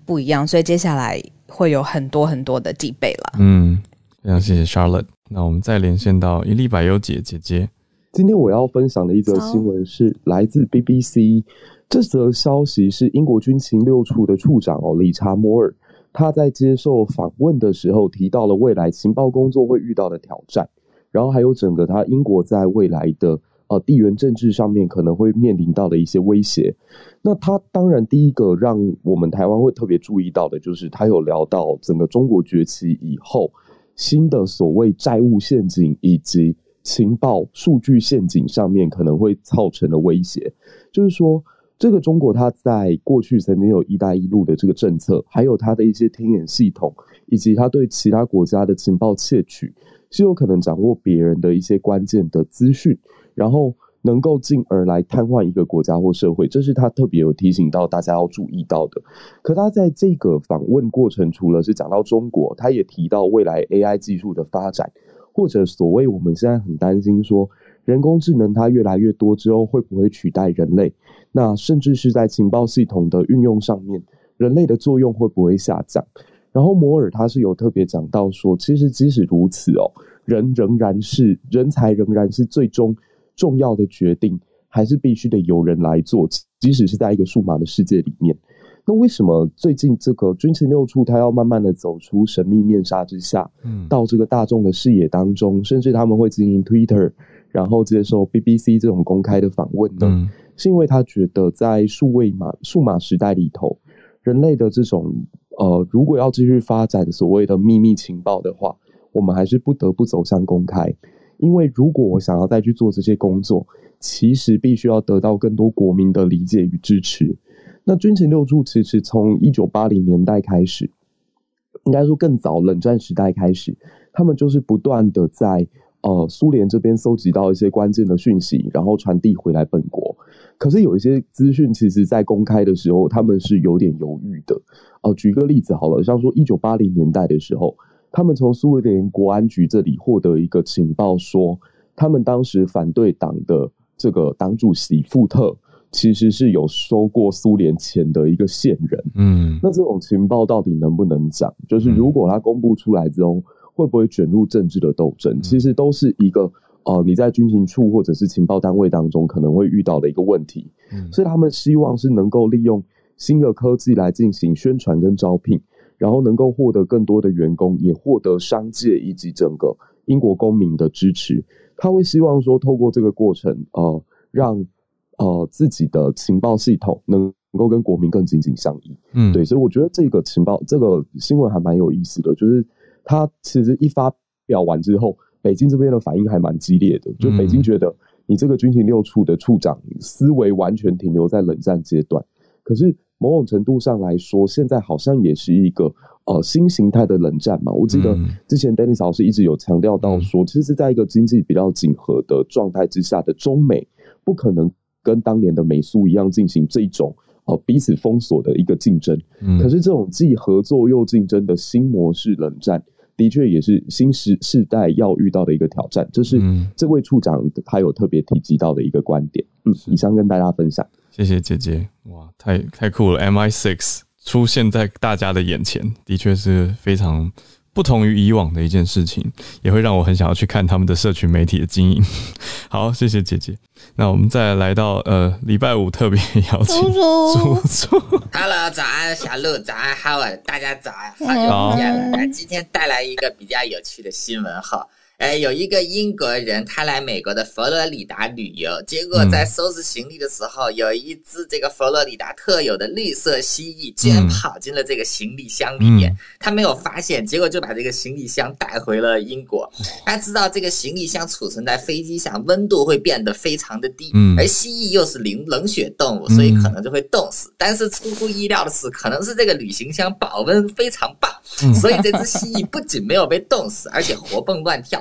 不一样，所以接下来。会有很多很多的 debate 了。
嗯，非常谢谢 Charlotte。那我们再连线到伊丽百优姐姐姐。
今天我要分享的一则新闻是来自 BBC。这则消息是英国军情六处的处长哦，理查摩尔，他在接受访问的时候提到了未来情报工作会遇到的挑战，然后还有整个他英国在未来的。地缘政治上面可能会面临到的一些威胁。那他当然第一个让我们台湾会特别注意到的，就是他有聊到整个中国崛起以后，新的所谓债务陷阱以及情报数据陷阱上面可能会造成的威胁。就是说，这个中国它在过去曾经有一带一路的这个政策，还有它的一些天眼系统，以及它对其他国家的情报窃取，是有可能掌握别人的一些关键的资讯。然后能够进而来瘫痪一个国家或社会，这是他特别有提醒到大家要注意到的。可他在这个访问过程，除了是讲到中国，他也提到未来 AI 技术的发展，或者所谓我们现在很担心说人工智能它越来越多之后会不会取代人类？那甚至是在情报系统的运用上面，人类的作用会不会下降？然后摩尔他是有特别讲到说，其实即使如此哦，人仍然是人才，仍然是最终。重要的决定还是必须得由人来做，即使是在一个数码的世界里面。那为什么最近这个军情六处他要慢慢的走出神秘面纱之下，嗯，到这个大众的视野当中，甚至他们会经营 Twitter，然后接受 BBC 这种公开的访问呢？嗯，是因为他觉得在数位码数码时代里头，人类的这种呃，如果要继续发展所谓的秘密情报的话，我们还是不得不走向公开。因为如果我想要再去做这些工作，其实必须要得到更多国民的理解与支持。那军情六处其实从一九八零年代开始，应该说更早冷战时代开始，他们就是不断的在呃苏联这边搜集到一些关键的讯息，然后传递回来本国。可是有一些资讯，其实在公开的时候，他们是有点犹豫的。哦、举个例子好了，像说一九八零年代的时候。他们从苏联国安局这里获得一个情报，说他们当时反对党的这个党主席富特其实是有收过苏联钱的一个线人。嗯，那这种情报到底能不能讲？就是如果他公布出来之后，会不会卷入政治的斗争？其实都是一个呃，你在军情处或者是情报单位当中可能会遇到的一个问题。所以他们希望是能够利用新的科技来进行宣传跟招聘。然后能够获得更多的员工，也获得商界以及整个英国公民的支持。他会希望说，透过这个过程，呃，让呃自己的情报系统能够跟国民更紧紧相依。嗯，对，所以我觉得这个情报这个新闻还蛮有意思的，就是他其实一发表完之后，北京这边的反应还蛮激烈的。就北京觉得你这个军情六处的处长思维完全停留在冷战阶段，可是。某种程度上来说，现在好像也是一个呃新形态的冷战嘛。我记得之前 Dennis 老师一直有强调到说，其实是在一个经济比较紧合的状态之下的中美，不可能跟当年的美苏一样进行这种呃彼此封锁的一个竞争。可是这种既合作又竞争的新模式冷战，的确也是新时世代要遇到的一个挑战。这是这位处长他有特别提及到的一个观点。嗯，以上跟大家分享。
谢谢姐姐，哇，太太酷了！MI Six 出现在大家的眼前，的确是非常。不同于以往的一件事情，也会让我很想要去看他们的社群媒体的经营。(laughs) 好，谢谢姐姐。那我们再来到呃礼拜五特别邀请猪猪。猪猪
，Hello，早安，小鹿，早安，Howard，大家早安，好久不见了。今天带来一个比较有趣的新闻哈。哎，有一个英国人，他来美国的佛罗里达旅游，结果在收拾行李的时候，有一只这个佛罗里达特有的绿色蜥蜴居然跑进了这个行李箱里面，他没有发现，结果就把这个行李箱带回了英国。他知道这个行李箱储存在飞机上，温度会变得非常的低，而蜥蜴又是冷冷血动物，所以可能就会冻死。但是出乎意料的是，可能是这个旅行箱保温非常棒，所以这只蜥蜴不仅没有被冻死，而且活蹦乱跳。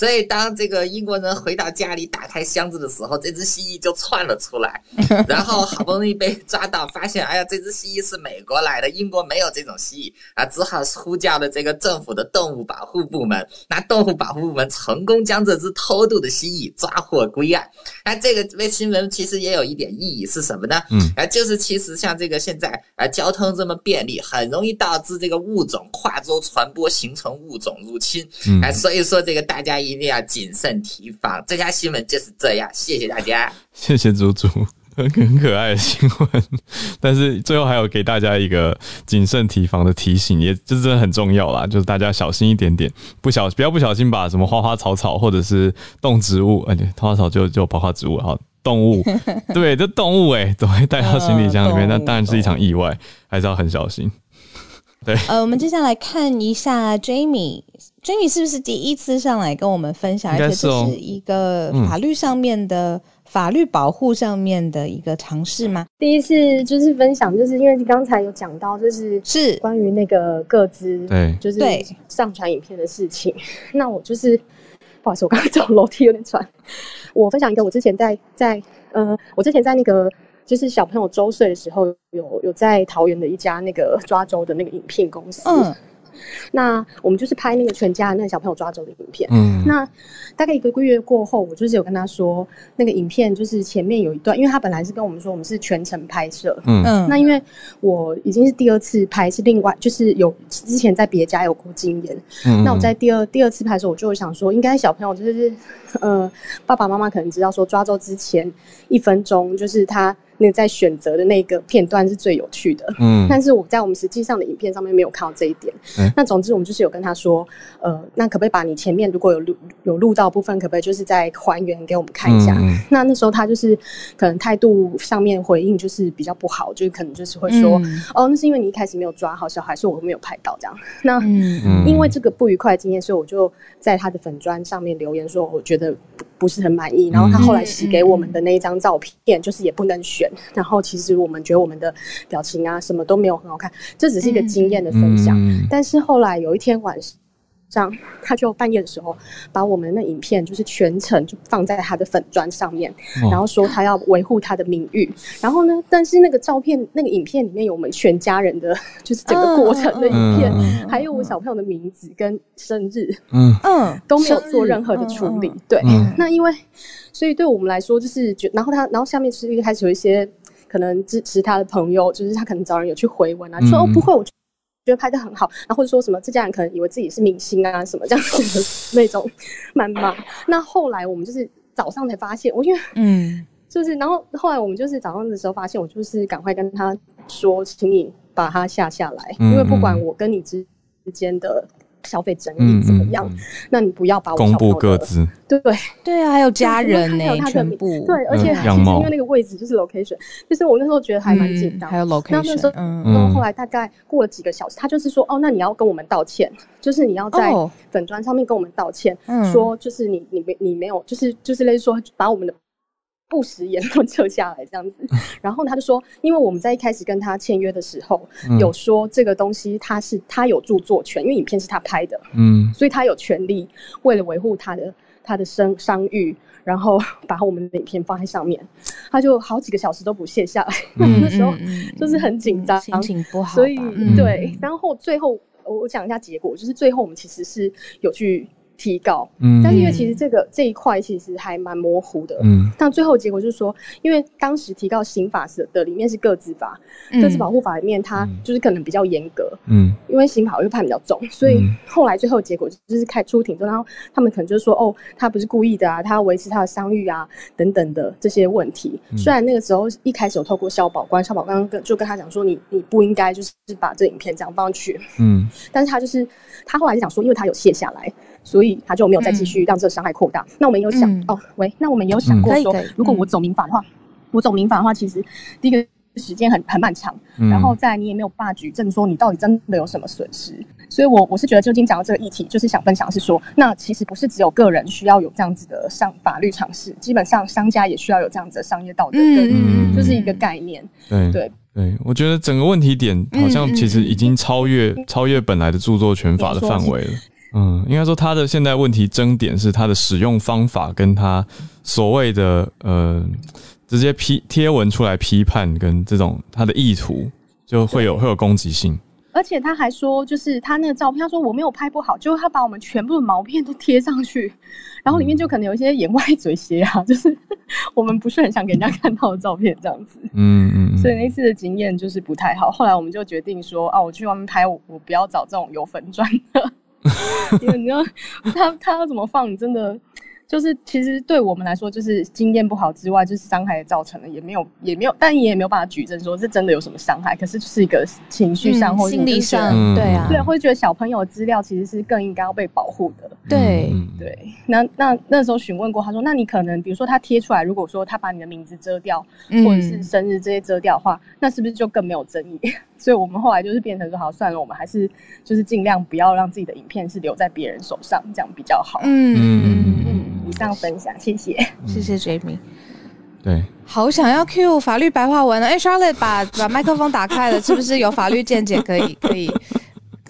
所以，当这个英国人回到家里打开箱子的时候，(laughs) 这只蜥蜴就窜了出来，(laughs) 然后好不容易被抓到，发现，哎呀，这只蜥蜴是美国来的，英国没有这种蜥蜴啊，只好呼叫了这个政府的动物保护部门。那动物保护部门成功将这只偷渡的蜥蜴抓获归案。那这个微新闻其实也有一点意义是什么呢？嗯，啊，就是其实像这个现在啊，交通这么便利，很容易导致这个物种跨州传播，形成物种入侵。嗯，啊，所以说这个大家一。一定要谨慎提防，这条新闻就是这样。谢谢大家，
谢谢猪猪，很 (laughs) 很可爱的新闻。(laughs) 但是最后还有给大家一个谨慎提防的提醒，也就真的很重要啦，就是大家小心一点点，不小不要不小心把什么花花草草或者是动植物，哎，花花草就就包括植物哈，动物，(laughs) 对，这动物哎，都会带到行李箱里面，那当然是一场意外，还是要很小心。对，
呃，我们接下来看一下 Jamie。Jamie 是不是第一次上来跟我们分享？而且这是一个法律上面的、嗯、法律保护上面的一个尝试吗？
第一次就是分享，就是因为刚才有讲到，就是是关于那个各自，对，就是上传影片的事情。那我就是不好意思，我刚刚走楼梯有点喘。我分享一个，我之前在在呃，我之前在那个就是小朋友周岁的时候，有有在桃园的一家那个 (laughs) 抓周的那个影片公司。嗯那我们就是拍那个全家那个小朋友抓周的影片。嗯，那大概一个月过后，我就是有跟他说，那个影片就是前面有一段，因为他本来是跟我们说我们是全程拍摄。嗯嗯。那因为我已经是第二次拍，是另外就是有之前在别家有过经验。嗯。那我在第二第二次拍的时候，我就会想说，应该小朋友就是呃爸爸妈妈可能知道说抓周之前一分钟就是他。那在选择的那个片段是最有趣的，嗯，(laughs) 但是我在我们实际上的影片上面没有看到这一点。嗯，那总之我们就是有跟他说，呃，那可不可以把你前面如果有录有录到部分，可不可以就是再还原给我们看一下？嗯，那那时候他就是可能态度上面回应就是比较不好，就是可能就是会说，嗯，哦，那是因为你一开始没有抓好小孩，所以我没有拍到这样。那嗯，因为这个不愉快的经验，所以我就在他的粉砖上面留言说，我觉得不不是很满意。然后他后来洗给我们的那一张照片，就是也不能选。然后其实我们觉得我们的表情啊什么都没有很好看，这只是一个经验的分享。嗯、但是后来有一天晚上，他就半夜的时候把我们的影片就是全程就放在他的粉砖上面，然后说他要维护他的名誉。然后呢，但是那个照片那个影片里面有我们全家人的就是整个过程的影片，还有我小朋友的名字跟生日，嗯嗯都没有做任何的处理。对，那因为。所以对我们来说，就是觉，然后他，然后下面是一开始有一些可能支持他的朋友，就是他可能找人有去回文啊，嗯、说哦不会，我觉得拍的很好，然后或者说什么这家人可能以为自己是明星啊什么这样子的 (laughs) 那种谩骂。那后来我们就是早上才发现，我因为嗯，(laughs) 就是然后后来我们就是早上的时候发现，我就是赶快跟他说，请你把他下下来，嗯、因为不管我跟你之之间的。消费争议怎么样？嗯嗯、那你不要把我
公布各自，
对。对对啊，还有家人呢，全部。
对，而且其实因为那个位置就是 location，就是我那时候觉得还蛮紧张。
还有 location，那那时候，
嗯，然后后来大概过了几个小时，他就是说，哦，那你要跟我们道歉，就是你要在粉砖上面跟我们道歉，说就是你你没你没有，就是就是类似说把我们的。不食言论撤下来这样子，(laughs) 然后他就说，因为我们在一开始跟他签约的时候，嗯、有说这个东西他是他有著作权，因为影片是他拍的，嗯，所以他有权利为了维护他的他的声商誉，然后 (laughs) 把我们的影片放在上面，他就好几个小时都不卸下来，(laughs) 嗯、那时候就是很紧张，心情不好，所以、嗯、对，然后最后我讲一下结果，就是最后我们其实是有去。提告，嗯，但是因为其实这个这一块其实还蛮模糊的，嗯，但最后结果就是说，因为当时提告刑法是的里面是各自法，各自保护法里面它就是可能比较严格，嗯，因为刑法又判比较重，所以后来最后结果就是开出庭，然后他们可能就是说，哦，他不是故意的啊，他要维持他的商誉啊等等的这些问题。虽然那个时候一开始有透过消保官，消保官跟就跟他讲说，你你不应该就是把这影片这样放上去，嗯，但是他就是他后来就想说，因为他有卸下来。所以他就没有再继续让这个伤害扩大。嗯、那我们有想、嗯、哦，喂，那我们有想过说，嗯、如果我走民法的话，我走民法的话，其实第一个时间很很漫长，嗯、然后再来你也没有办法举证说你到底真的有什么损失。所以我我是觉得，究竟讲到这个议题，就是想分享的是说，那其实不是只有个人需要有这样子的上法律常识，基本上商家也需要有这样子的商业道德，嗯，就是一个概念。
对对对，我觉得整个问题点好像其实已经超越、嗯、超越本来的著作权法的范围了。嗯，应该说他的现在问题争点是他的使用方法，跟他所谓的呃直接批贴文出来批判，跟这种他的意图就会有会有攻击性。
而且他还说，就是他那个照片，他说我没有拍不好，就是他把我们全部的毛片都贴上去，(laughs) 然后里面就可能有一些眼歪嘴斜啊，(laughs) 就是我们不是很想给人家看到的照片这样子。嗯嗯。所以那次的经验就是不太好，后来我们就决定说，啊，我去外面拍，我我不要找这种有粉专的。因为你要，他他要怎么放，你真的就是其实对我们来说，就是经验不好之外，就是伤害也造成了也没有也没有，但也没有办法举证说是真的有什么伤害。可是就是一个情绪上或
心理上，对啊，
对，会觉得小朋友资料其实是更应该要被保护的。
对
对，那那那时候询问过，他说，那你可能比如说他贴出来，如果说他把你的名字遮掉，或者是生日这些遮掉的话，那是不是就更没有争议？(laughs) 所以我们后来就是变成说，好算了，我们还是就是尽量不要让自己的影片是留在别人手上，这样比较好。嗯嗯嗯，以上分享，谢谢，
嗯、谢谢 Jamie。
对，
好想要 cue 法律白话文啊！哎、欸、，Charlotte 把把麦克风打开了，是不是有法律见解可以可以？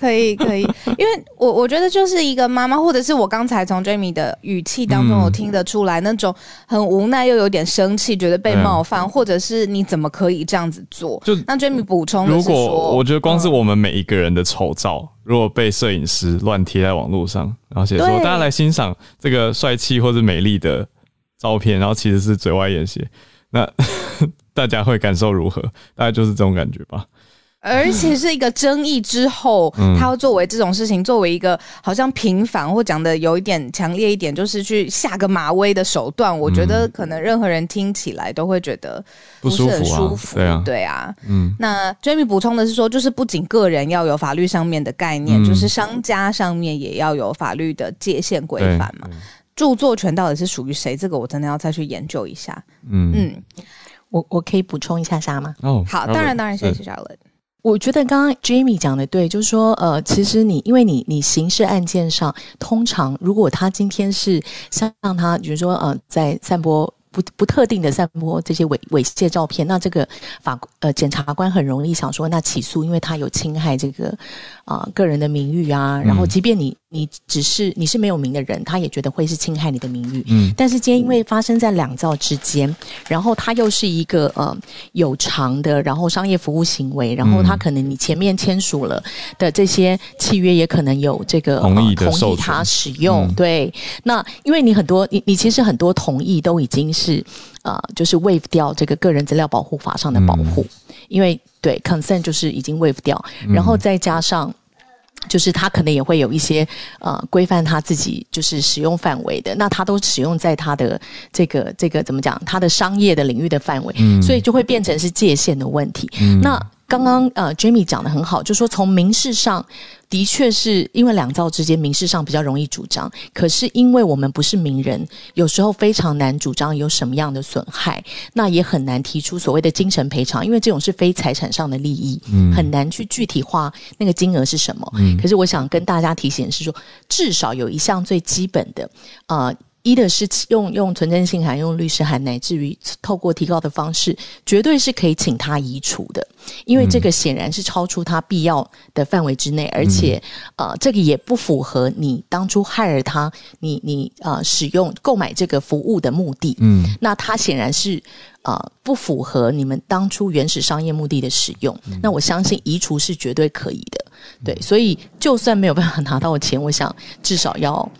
可以 (laughs) 可以，因为我我觉得就是一个妈妈，或者是我刚才从 Jamie 的语气当中，我听得出来那种很无奈又有点生气，觉得被冒犯，嗯、或者是你怎么可以这样子做？就那 Jamie 补充的是说，如果
我觉得光是我们每一个人的丑照，嗯、如果被摄影师乱贴在网络上，然后写说大家来欣赏这个帅气或者美丽的照片，然后其实是嘴歪眼斜，那 (laughs) 大家会感受如何？大概就是这种感觉吧。
而且是一个争议之后，嗯、他要作为这种事情，作为一个好像平反或讲的有一点强烈一点，就是去下个马威的手段。嗯、我觉得可能任何人听起来都会觉得不是很舒服。
对啊，
对啊。嗯，那 Jamie 补充的是说，就是不仅个人要有法律上面的概念，嗯、就是商家上面也要有法律的界限规范嘛。著作权到底是属于谁？这个我真的要再去研究一下。嗯嗯，
我我可以补充一下下吗？
哦，
好，当然当然，谢谢 Charlotte。
我觉得刚刚 Jamie 讲的对，就是说，呃，其实你因为你你刑事案件上，通常如果他今天是像他，比如说，呃，在散播。不不特定的散播这些猥猥亵照片，那这个法呃检察官很容易想说，那起诉，因为他有侵害这个啊、呃、个人的名誉啊。然后，即便你你只是你是没有名的人，他也觉得会是侵害你的名誉。嗯。但是今天因为发生在两造之间，然后他又是一个呃有偿的，然后商业服务行为，然后他可能你前面签署了的这些契约也可能有这个
同意的
同意他使用。嗯、对。那因为你很多你你其实很多同意都已经。是，呃，就是 waive 掉这个个人资料保护法上的保护，嗯、因为对 consent 就是已经 waive 掉，嗯、然后再加上，就是他可能也会有一些呃规范他自己就是使用范围的，那他都使用在他的这个这个怎么讲，他的商业的领域的范围，嗯、所以就会变成是界限的问题。嗯、那刚刚呃，Jamie 讲的很好，就是说从民事上的确是因为两造之间民事上比较容易主张，可是因为我们不是名人，有时候非常难主张有什么样的损害，那也很难提出所谓的精神赔偿，因为这种是非财产上的利益，嗯，很难去具体化那个金额是什么。嗯，可是我想跟大家提醒是说，至少有一项最基本的，呃。一的是用用存证信函、用律师函，乃至于透过提告的方式，绝对是可以请他移除的，因为这个显然是超出他必要的范围之内，而且呃，这个也不符合你当初害了他，你你呃使用购买这个服务的目的。嗯，那他显然是呃不符合你们当初原始商业目的的使用。那我相信移除是绝对可以的。对，所以就算没有办法拿到钱，我想至少要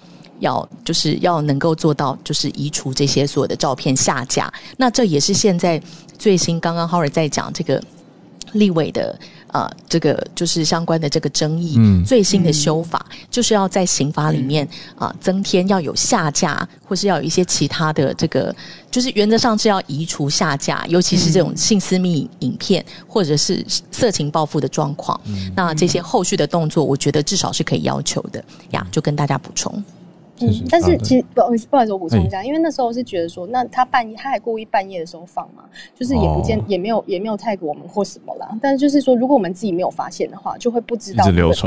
要就是要能够做到，就是移除这些所有的照片下架。那这也是现在最新刚刚 Howard 在讲这个立委的。啊，这个就是相关的这个争议，嗯、最新的修法、嗯、就是要在刑法里面啊、呃、增添要有下架，或是要有一些其他的这个，就是原则上是要移除下架，尤其是这种性私密影片、嗯、或者是色情报复的状况。嗯、那这些后续的动作，我觉得至少是可以要求的呀，就跟大家补充。
嗯，但是其实不好意思，不好意思，我补充一下，因为那时候是觉得说，那他半夜他还故意半夜的时候放嘛，就是也不见、哦、也没有也没有 tag 我们或什么啦。但是就是说，如果我们自己没有发现的话，就会不知道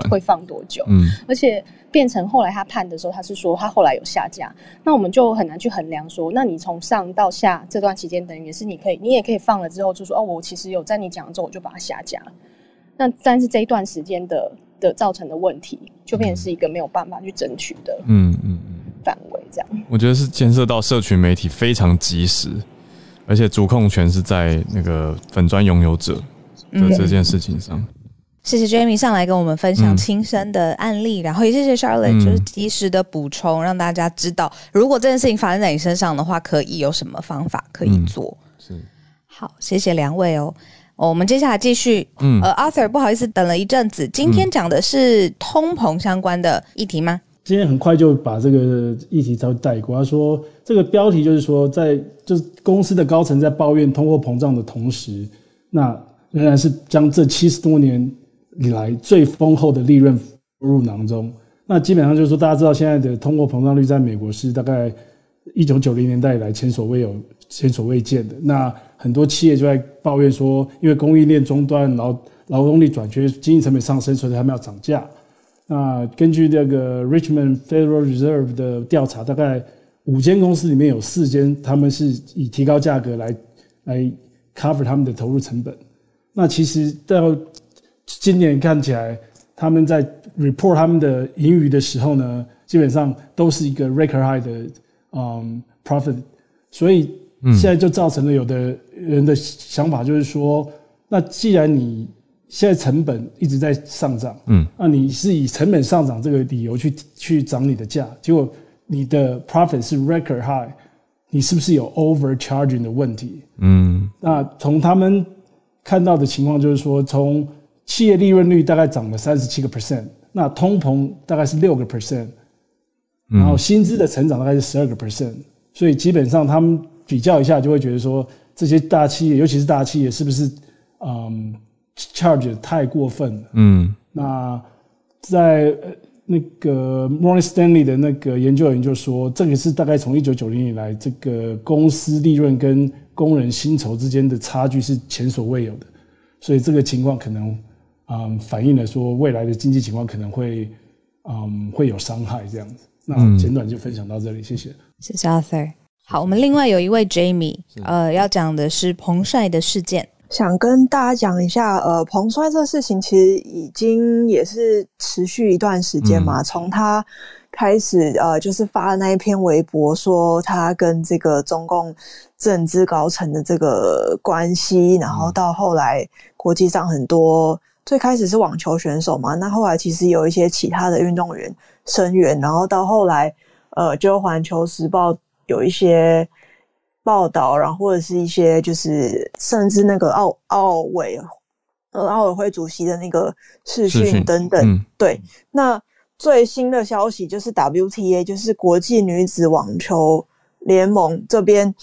会放多久。嗯，而且变成后来他判的时候，他是说他后来有下架，那我们就很难去衡量说，那你从上到下这段期间，等于也是你可以，你也可以放了之后就说哦，我其实有在你讲之后我就把它下架。那但是这一段时间的。的造成的问题，就变成是一个没有办法去争取的，嗯嗯嗯范围这样。
我觉得是牵涉到社群媒体非常及时，而且主控权是在那个粉砖拥有者的这件事情上。
谢谢 Jamie 上来跟我们分享亲身的案例，嗯、然后也谢谢 Charlotte 就是及时的补充，让大家知道如果这件事情发生在你身上的话，可以有什么方法可以做。嗯、是，好，谢谢两位哦。哦、我们接下来继续。嗯，呃，Arthur，不好意思，等了一阵子。今天讲的是通膨相关的议题吗？
今天很快就把这个议题稍微带过。他说，这个标题就是说，在就是公司的高层在抱怨通货膨胀的同时，那仍然是将这七十多年以来最丰厚的利润投入囊中。那基本上就是说，大家知道现在的通货膨胀率在美国是大概一九九零年代以来前所未有、前所未见的。那很多企业就在抱怨说，因为供应链中断，劳劳动力短缺，经济成本上升，所以他们要涨价。那根据这个 Richmond Federal Reserve 的调查，大概五间公司里面有四间，他们是以提高价格来来 cover 他们的投入成本。那其实到今年看起来，他们在 report 他们的盈余的时候呢，基本上都是一个 record high 的嗯 profit，所以。现在就造成了有的人的想法就是说，那既然你现在成本一直在上涨，嗯，那你是以成本上涨这个理由去去涨你的价，结果你的 profit 是 record high，你是不是有 overcharging 的问题？嗯，那从他们看到的情况就是说，从企业利润率大概涨了三十七个 percent，那通膨大概是六个 percent，然后薪资的成长大概是十二个 percent，所以基本上他们。比较一下，就会觉得说这些大企业，尤其是大企业，是不是嗯 charge 太过分了？嗯，那在那个 Morgan Stanley 的那个研究员就说，这个是大概从一九九零年来，这个公司利润跟工人薪酬之间的差距是前所未有的，所以这个情况可能嗯反映了说未来的经济情况可能会嗯会有伤害这样子。那简短就分享到这里，谢谢。
谢谢 Arthur。好，我们另外有一位 Jamie，呃，要讲的是彭帅的事件，
想跟大家讲一下，呃，彭帅这个事情其实已经也是持续一段时间嘛，从、嗯、他开始，呃，就是发了那一篇微博说他跟这个中共政治高层的这个关系，然后到后来国际上很多，最开始是网球选手嘛，那后来其实有一些其他的运动员声援，然后到后来，呃，就环球时报。有一些报道，然后或者是一些就是甚至那个奥奥委呃奥委会主席的那个视讯等等，嗯、对。那最新的消息就是 WTA，就是国际女子网球联盟这边，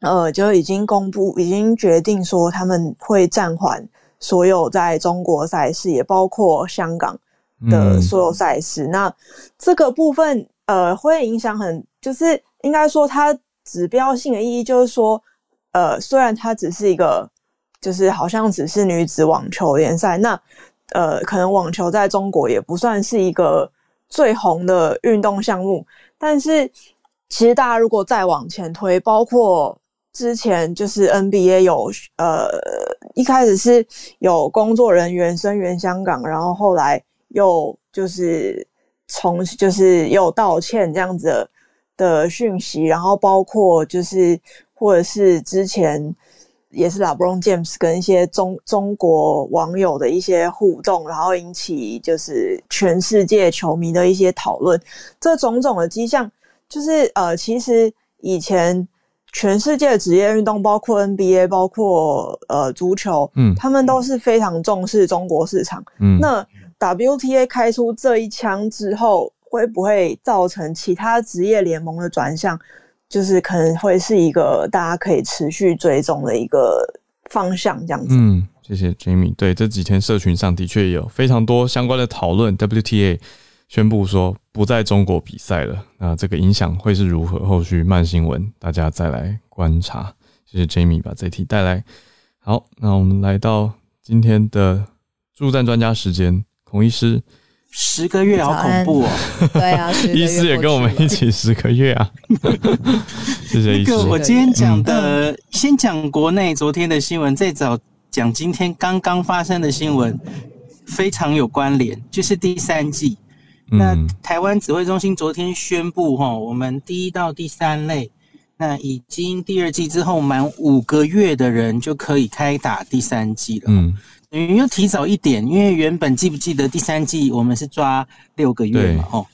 呃，就已经公布，已经决定说他们会暂缓所有在中国赛事，也包括香港的所有赛事。嗯、那这个部分呃会影响很就是。应该说，它指标性的意义就是说，呃，虽然它只是一个，就是好像只是女子网球联赛，那呃，可能网球在中国也不算是一个最红的运动项目，但是其实大家如果再往前推，包括之前就是 NBA 有呃，一开始是有工作人员声援香港，然后后来又就是从就是又道歉这样子的。的讯息，然后包括就是或者是之前也是 LeBron James 跟一些中中国网友的一些互动，然后引起就是全世界球迷的一些讨论。这种种的迹象，就是呃，其实以前全世界的职业运动，包括 NBA，包括呃足球，嗯，他们都是非常重视中国市场。嗯，那 WTA 开出这一枪之后，会不会造成其他职业联盟的转向？就是可能会是一个大家可以持续追踪的一个方向，这样子。
嗯，谢谢 Jamie。对，这几天社群上的确有非常多相关的讨论。WTA 宣布说不在中国比赛了，那这个影响会是如何？后续慢新闻大家再来观察。谢谢 Jamie 把这题带来。好，那我们来到今天的助战专家时间，孔医师。
十个月好恐怖哦！
对啊，(laughs)
医师也跟我们一起十个月啊。(laughs) 谢谢医师。
那个我今天讲的，嗯、先讲国内昨天的新闻，再找讲今天刚刚发生的新闻，非常有关联，就是第三季。嗯、那台湾指挥中心昨天宣布，哈，我们第一到第三类，那已经第二季之后满五个月的人就可以开打第三季了。嗯。嗯，要提早一点，因为原本记不记得第三季我们是抓六个月嘛？哦，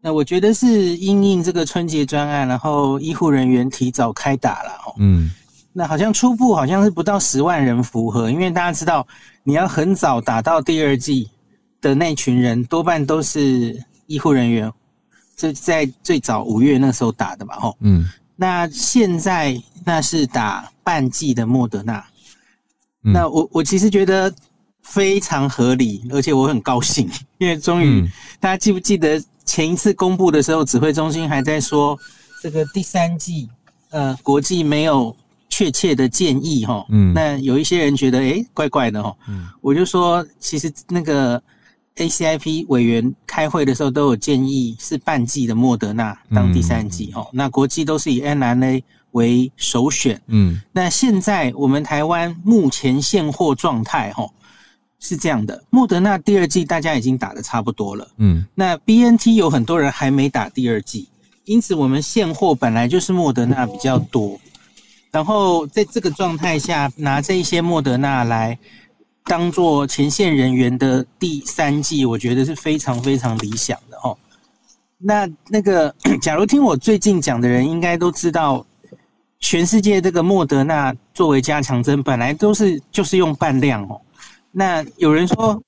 那我觉得是因应这个春节专案，然后医护人员提早开打了。哦，嗯，那好像初步好像是不到十万人符合，因为大家知道你要很早打到第二季的那群人，多半都是医护人员，这在最早五月那时候打的嘛？吼，嗯，那现在那是打半季的莫德纳。那我我其实觉得非常合理，而且我很高兴，(laughs) 因为终于、嗯、大家记不记得前一次公布的时候，指挥中心还在说这个第三季，呃，国际没有确切的建议哈。嗯。那有一些人觉得诶怪怪的哈。嗯。我就说，其实那个 ACIP 委员开会的时候都有建议是半剂的莫德纳当第三季哦。嗯、那国际都是以 mRNA 为首选，嗯，那现在我们台湾目前现货状态，吼，是这样的，莫德纳第二季大家已经打的差不多了，嗯，那 BNT 有很多人还没打第二季，因此我们现货本来就是莫德纳比较多，然后在这个状态下拿这一些莫德纳来当做前线人员的第三季，我觉得是非常非常理想的，哦。那那个，(coughs) 假如听我最近讲的人，应该都知道。全世界这个莫德纳作为加强针，本来都是就是用半量哦。那有人说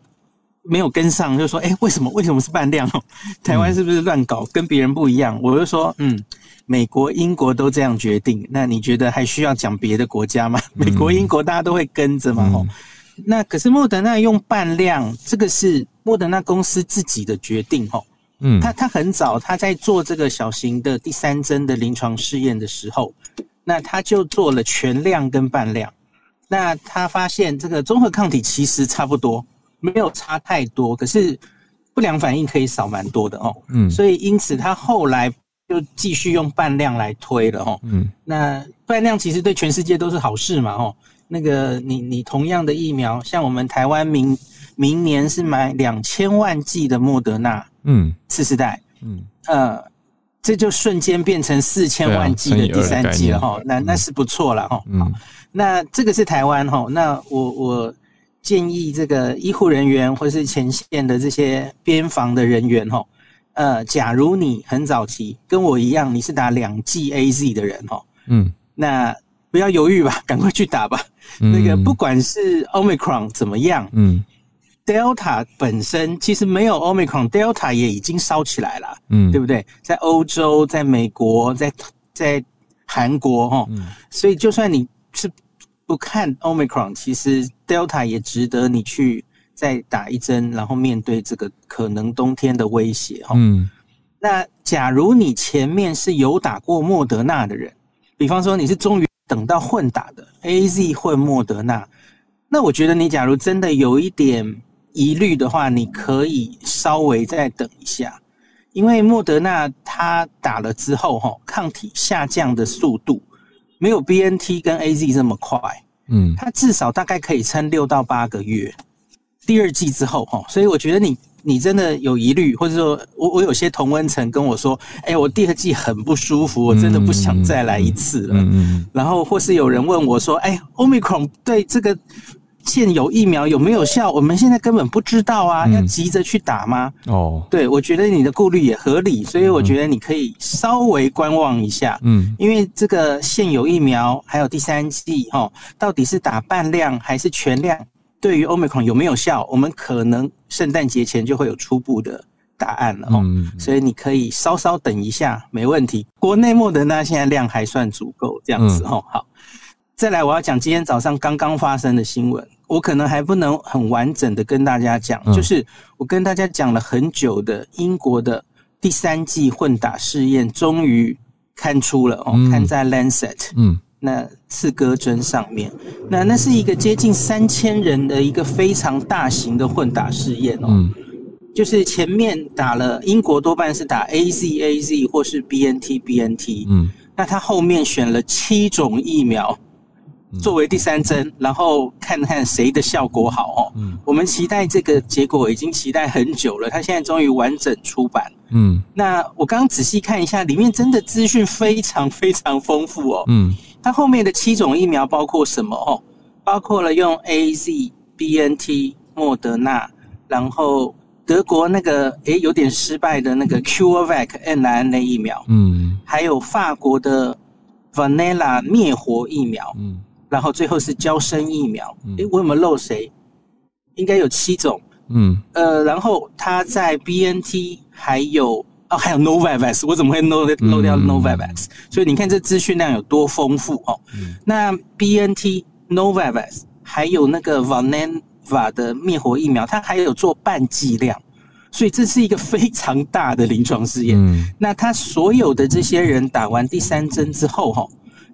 没有跟上，就说：“诶，为什么？为什么是半量哦？台湾是不是乱搞，跟别人不一样？”我就说：“嗯，美国、英国都这样决定，那你觉得还需要讲别的国家吗？美国、英国大家都会跟着嘛？哦，那可是莫德纳用半量，这个是莫德纳公司自己的决定哦。嗯，他他很早他在做这个小型的第三针的临床试验的时候。那他就做了全量跟半量，那他发现这个综合抗体其实差不多，没有差太多，可是不良反应可以少蛮多的哦。嗯，所以因此他后来就继续用半量来推了哦。嗯，那半量其实对全世界都是好事嘛哦。那个你你同样的疫苗，像我们台湾明明年是买两千万剂的莫德纳，嗯，次世代，嗯呃。这就瞬间变成四千万剂的第三剂了哈，那那是不错了哈。嗯，那这个是台湾哈，那我我建议这个医护人员或是前线的这些边防的人员哈，呃，假如你很早期跟我一样，你是打两剂 AZ 的人哈，嗯，那不要犹豫吧，赶快去打吧。那个不管是 Omicron 怎么样，嗯。Delta 本身其实没有 Omicron，Delta 也已经烧起来了，嗯，对不对？在欧洲、在美国、在在韩国，哈，嗯，所以就算你是不看 Omicron，其实 Delta 也值得你去再打一针，然后面对这个可能冬天的威胁，哈，嗯。那假如你前面是有打过莫德纳的人，比方说你是终于等到混打的 AZ 混莫德纳，那我觉得你假如真的有一点。疑虑的话，你可以稍微再等一下，因为莫德纳它打了之后，哈，抗体下降的速度没有 BNT 跟 AZ 这么快，嗯，它至少大概可以撑六到八个月。第二季之后，哈，所以我觉得你你真的有疑虑，或者说我我有些同温层跟我说，哎，我第二季很不舒服，我真的不想再来一次了。嗯嗯。然后或是有人问我说，哎，Omicron 对这个现有疫苗有没有效？我们现在根本不知道啊，要急着去打吗？哦，对，我觉得你的顾虑也合理，所以我觉得你可以稍微观望一下。嗯，因为这个现有疫苗还有第三剂，哈，到底是打半量还是全量？对于 Omicron 有没有效，我们可能圣诞节前就会有初步的答案了哦。嗯，所以你可以稍稍等一下，没问题。国内莫德纳现在量还算足够，这样子哦。好，再来我要讲今天早上刚刚发生的新闻，我可能还不能很完整的跟大家讲，就是我跟大家讲了很久的英国的第三季混打试验，终于看出了哦，看在 Lancet。嗯。那刺胳针上面，那那是一个接近三千人的一个非常大型的混打试验哦，嗯，就是前面打了英国多半是打 A Z A Z 或是 B N T B N T，嗯，那他后面选了七种疫苗作为第三针，然后看看谁的效果好哦，嗯，我们期待这个结果已经期待很久了，它现在终于完整出版，嗯，那我刚刚仔细看一下，里面真的资讯非常非常丰富哦，嗯。它后面的七种疫苗包括什么？哦，包括了用 A Z、B N T、莫德纳，然后德国那个诶有点失败的那个 CureVac mRNA 疫苗，嗯，还有法国的 Vanilla 灭活疫苗，嗯，然后最后是交生疫苗，诶，我有没有漏谁？应该有七种，嗯，呃，然后它在 B N T 还有。哦，还有 Novavax，我怎么会漏漏掉 Novavax？嗯，所以你看这资讯量有多丰富哦。嗯，那 BNT Novavax 还有那个 Valneva 的灭活疫苗，它还有做半剂量，所以这是一个非常大的临床试验。嗯，那他所有的这些人打完第三针之后，哈，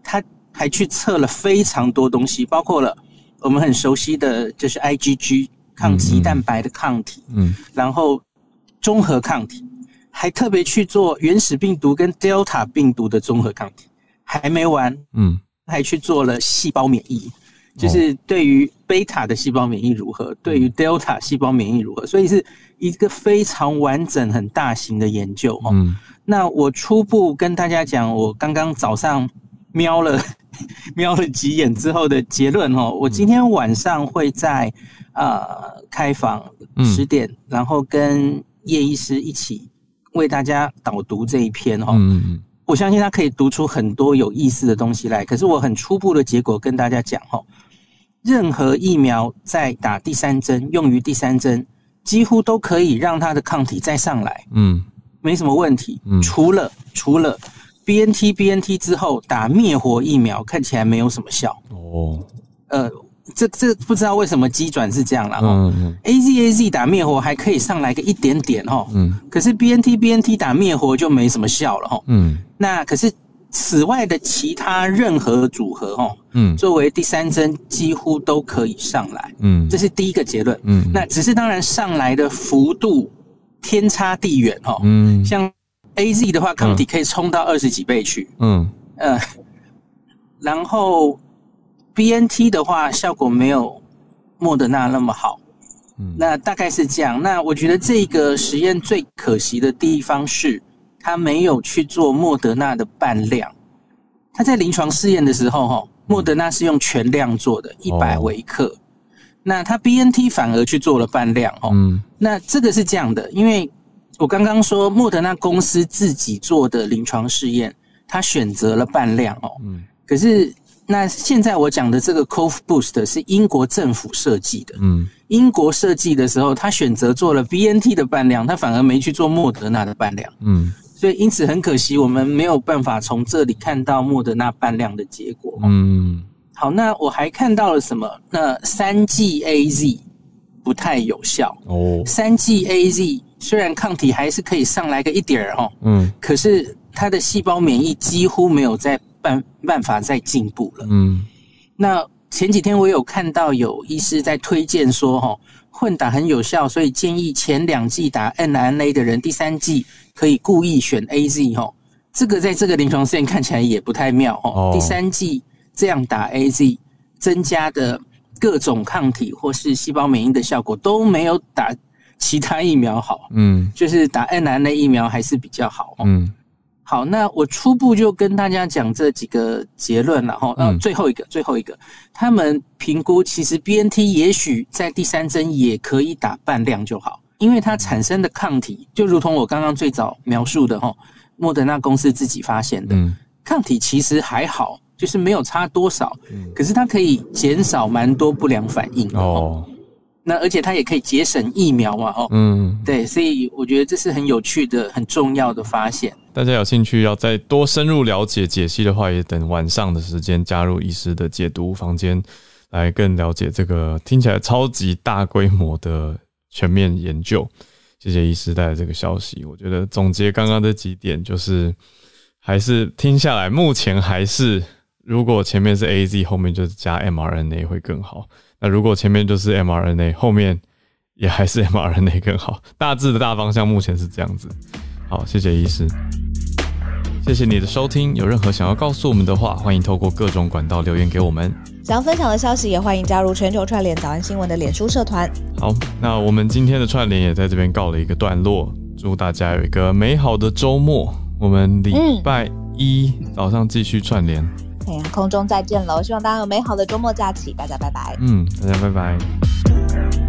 他还去测了非常多东西，包括了我们很熟悉的就是 IgG 抗肌蛋白的抗体，嗯，然后中和抗体。还特别去做原始病毒跟 Delta 病毒的综合抗体，还没完，嗯，还去做了细胞免疫，就是对于贝塔的细胞免疫如何，对于 Delta 细胞免疫如何，所以是一个非常完整、很大型的研究哦。嗯，那我初步跟大家讲，我刚刚早上瞄了 (laughs) 瞄了几眼之后的结论哦，我今天晚上会在呃开房十点，然后跟叶医师一起。为大家导读这一篇哦，嗯，我相信他可以读出很多有意思的东西来。可是我很初步的结果跟大家讲哦，任何疫苗在打第三针，用于第三针，几乎都可以让它的抗体再上来，嗯，没什么问题。嗯，除了除了 BNT BNT 之后打灭活疫苗看起来没有什么效哦，呃。这这不知道为什么机转是这样了哈。嗯嗯。A Z A Z 打灭活还可以上来个一点点哈。嗯。可是 B N T B N T 打灭活就没什么效了哈。嗯。那可是此外的其他任何组合哈，嗯，作为第三针几乎都可以上来。嗯。这是第一个结论。嗯。那只是当然上来的幅度天差地远哈。嗯。像 A Z 的话，抗体可以冲到二十几倍去。嗯。呃。然后。B N T 的话，效果没有莫德纳那么好，嗯，那大概是这样。那我觉得这个实验最可惜的地方是，他没有去做莫德纳的半量。他在临床试验的时候，哈，莫德纳是用全量做的，一百微克。哦，那他 B N T 反而去做了半量，哦，嗯，那这个是这样的，因为我刚刚说莫德纳公司自己做的临床试验，他选择了半量，哦，嗯，可是。那现在我讲的这个 Cov Boost 是英国政府设计的。嗯，英国设计的时候，他选择做了 BNT 的半量，他反而没去做莫德纳的半量。嗯，所以因此很可惜，我们没有办法从这里看到莫德纳半量的结果。嗯，好，那我还看到了什么？那三剂 AZ 不太有效。哦，三剂 AZ 虽然抗体还是可以上来个一点儿哦。嗯，可是它的细胞免疫几乎没有在。办办法再进步了。嗯，那前几天我有看到有医师在推荐说，哈，混打很有效，所以建议前两剂打 mRNA 的人，第三剂可以故意选 AZ，哈，这个在这个临床试验看起来也不太妙，哦，第三剂这样打 AZ，增加的各种抗体或是细胞免疫的效果都没有打其他疫苗好。嗯，就是打 n r n a 疫苗还是比较好。嗯，好，那我初步就跟大家讲这几个结论了哈。嗯，最后一个，最后一个，他们评估其实 BNT 也许在第三针也可以打半量就好，因为它产生的抗体就如同我刚刚最早描述的哈，莫德纳公司自己发现的，嗯，抗体其实还好。就是没有差多少，嗯、可是它可以减少蛮多不良反应哦。那而且它也可以节省疫苗嘛，哦，嗯，对，所以我觉得这是很有趣的、很重要的发现。
大家有兴趣要再多深入了解解析的话，也等晚上的时间加入医师的解读房间，来更了解这个听起来超级大规模的全面研究。谢谢医师带来这个消息。我觉得总结刚刚这几点，就是还是听下来，目前还是。如果前面是 AZ，后面就是加 mRNA 会更好。那如果前面就是 mRNA，后面也还是 mRNA 更好。大致的大方向目前是这样子。好，谢谢医师，谢谢你的收听。有任何想要告诉我们的话，欢迎透过各种管道留言给我们。
想要分享的消息，也欢迎加入全球串联早安新闻的脸书社团。
好，那我们今天的串联也在这边告了一个段落。祝大家有一个美好的周末。我们礼拜一早上继续串联。
哎呀空中再见喽希望大家有美好的周末假期大家拜拜。
嗯大家拜拜。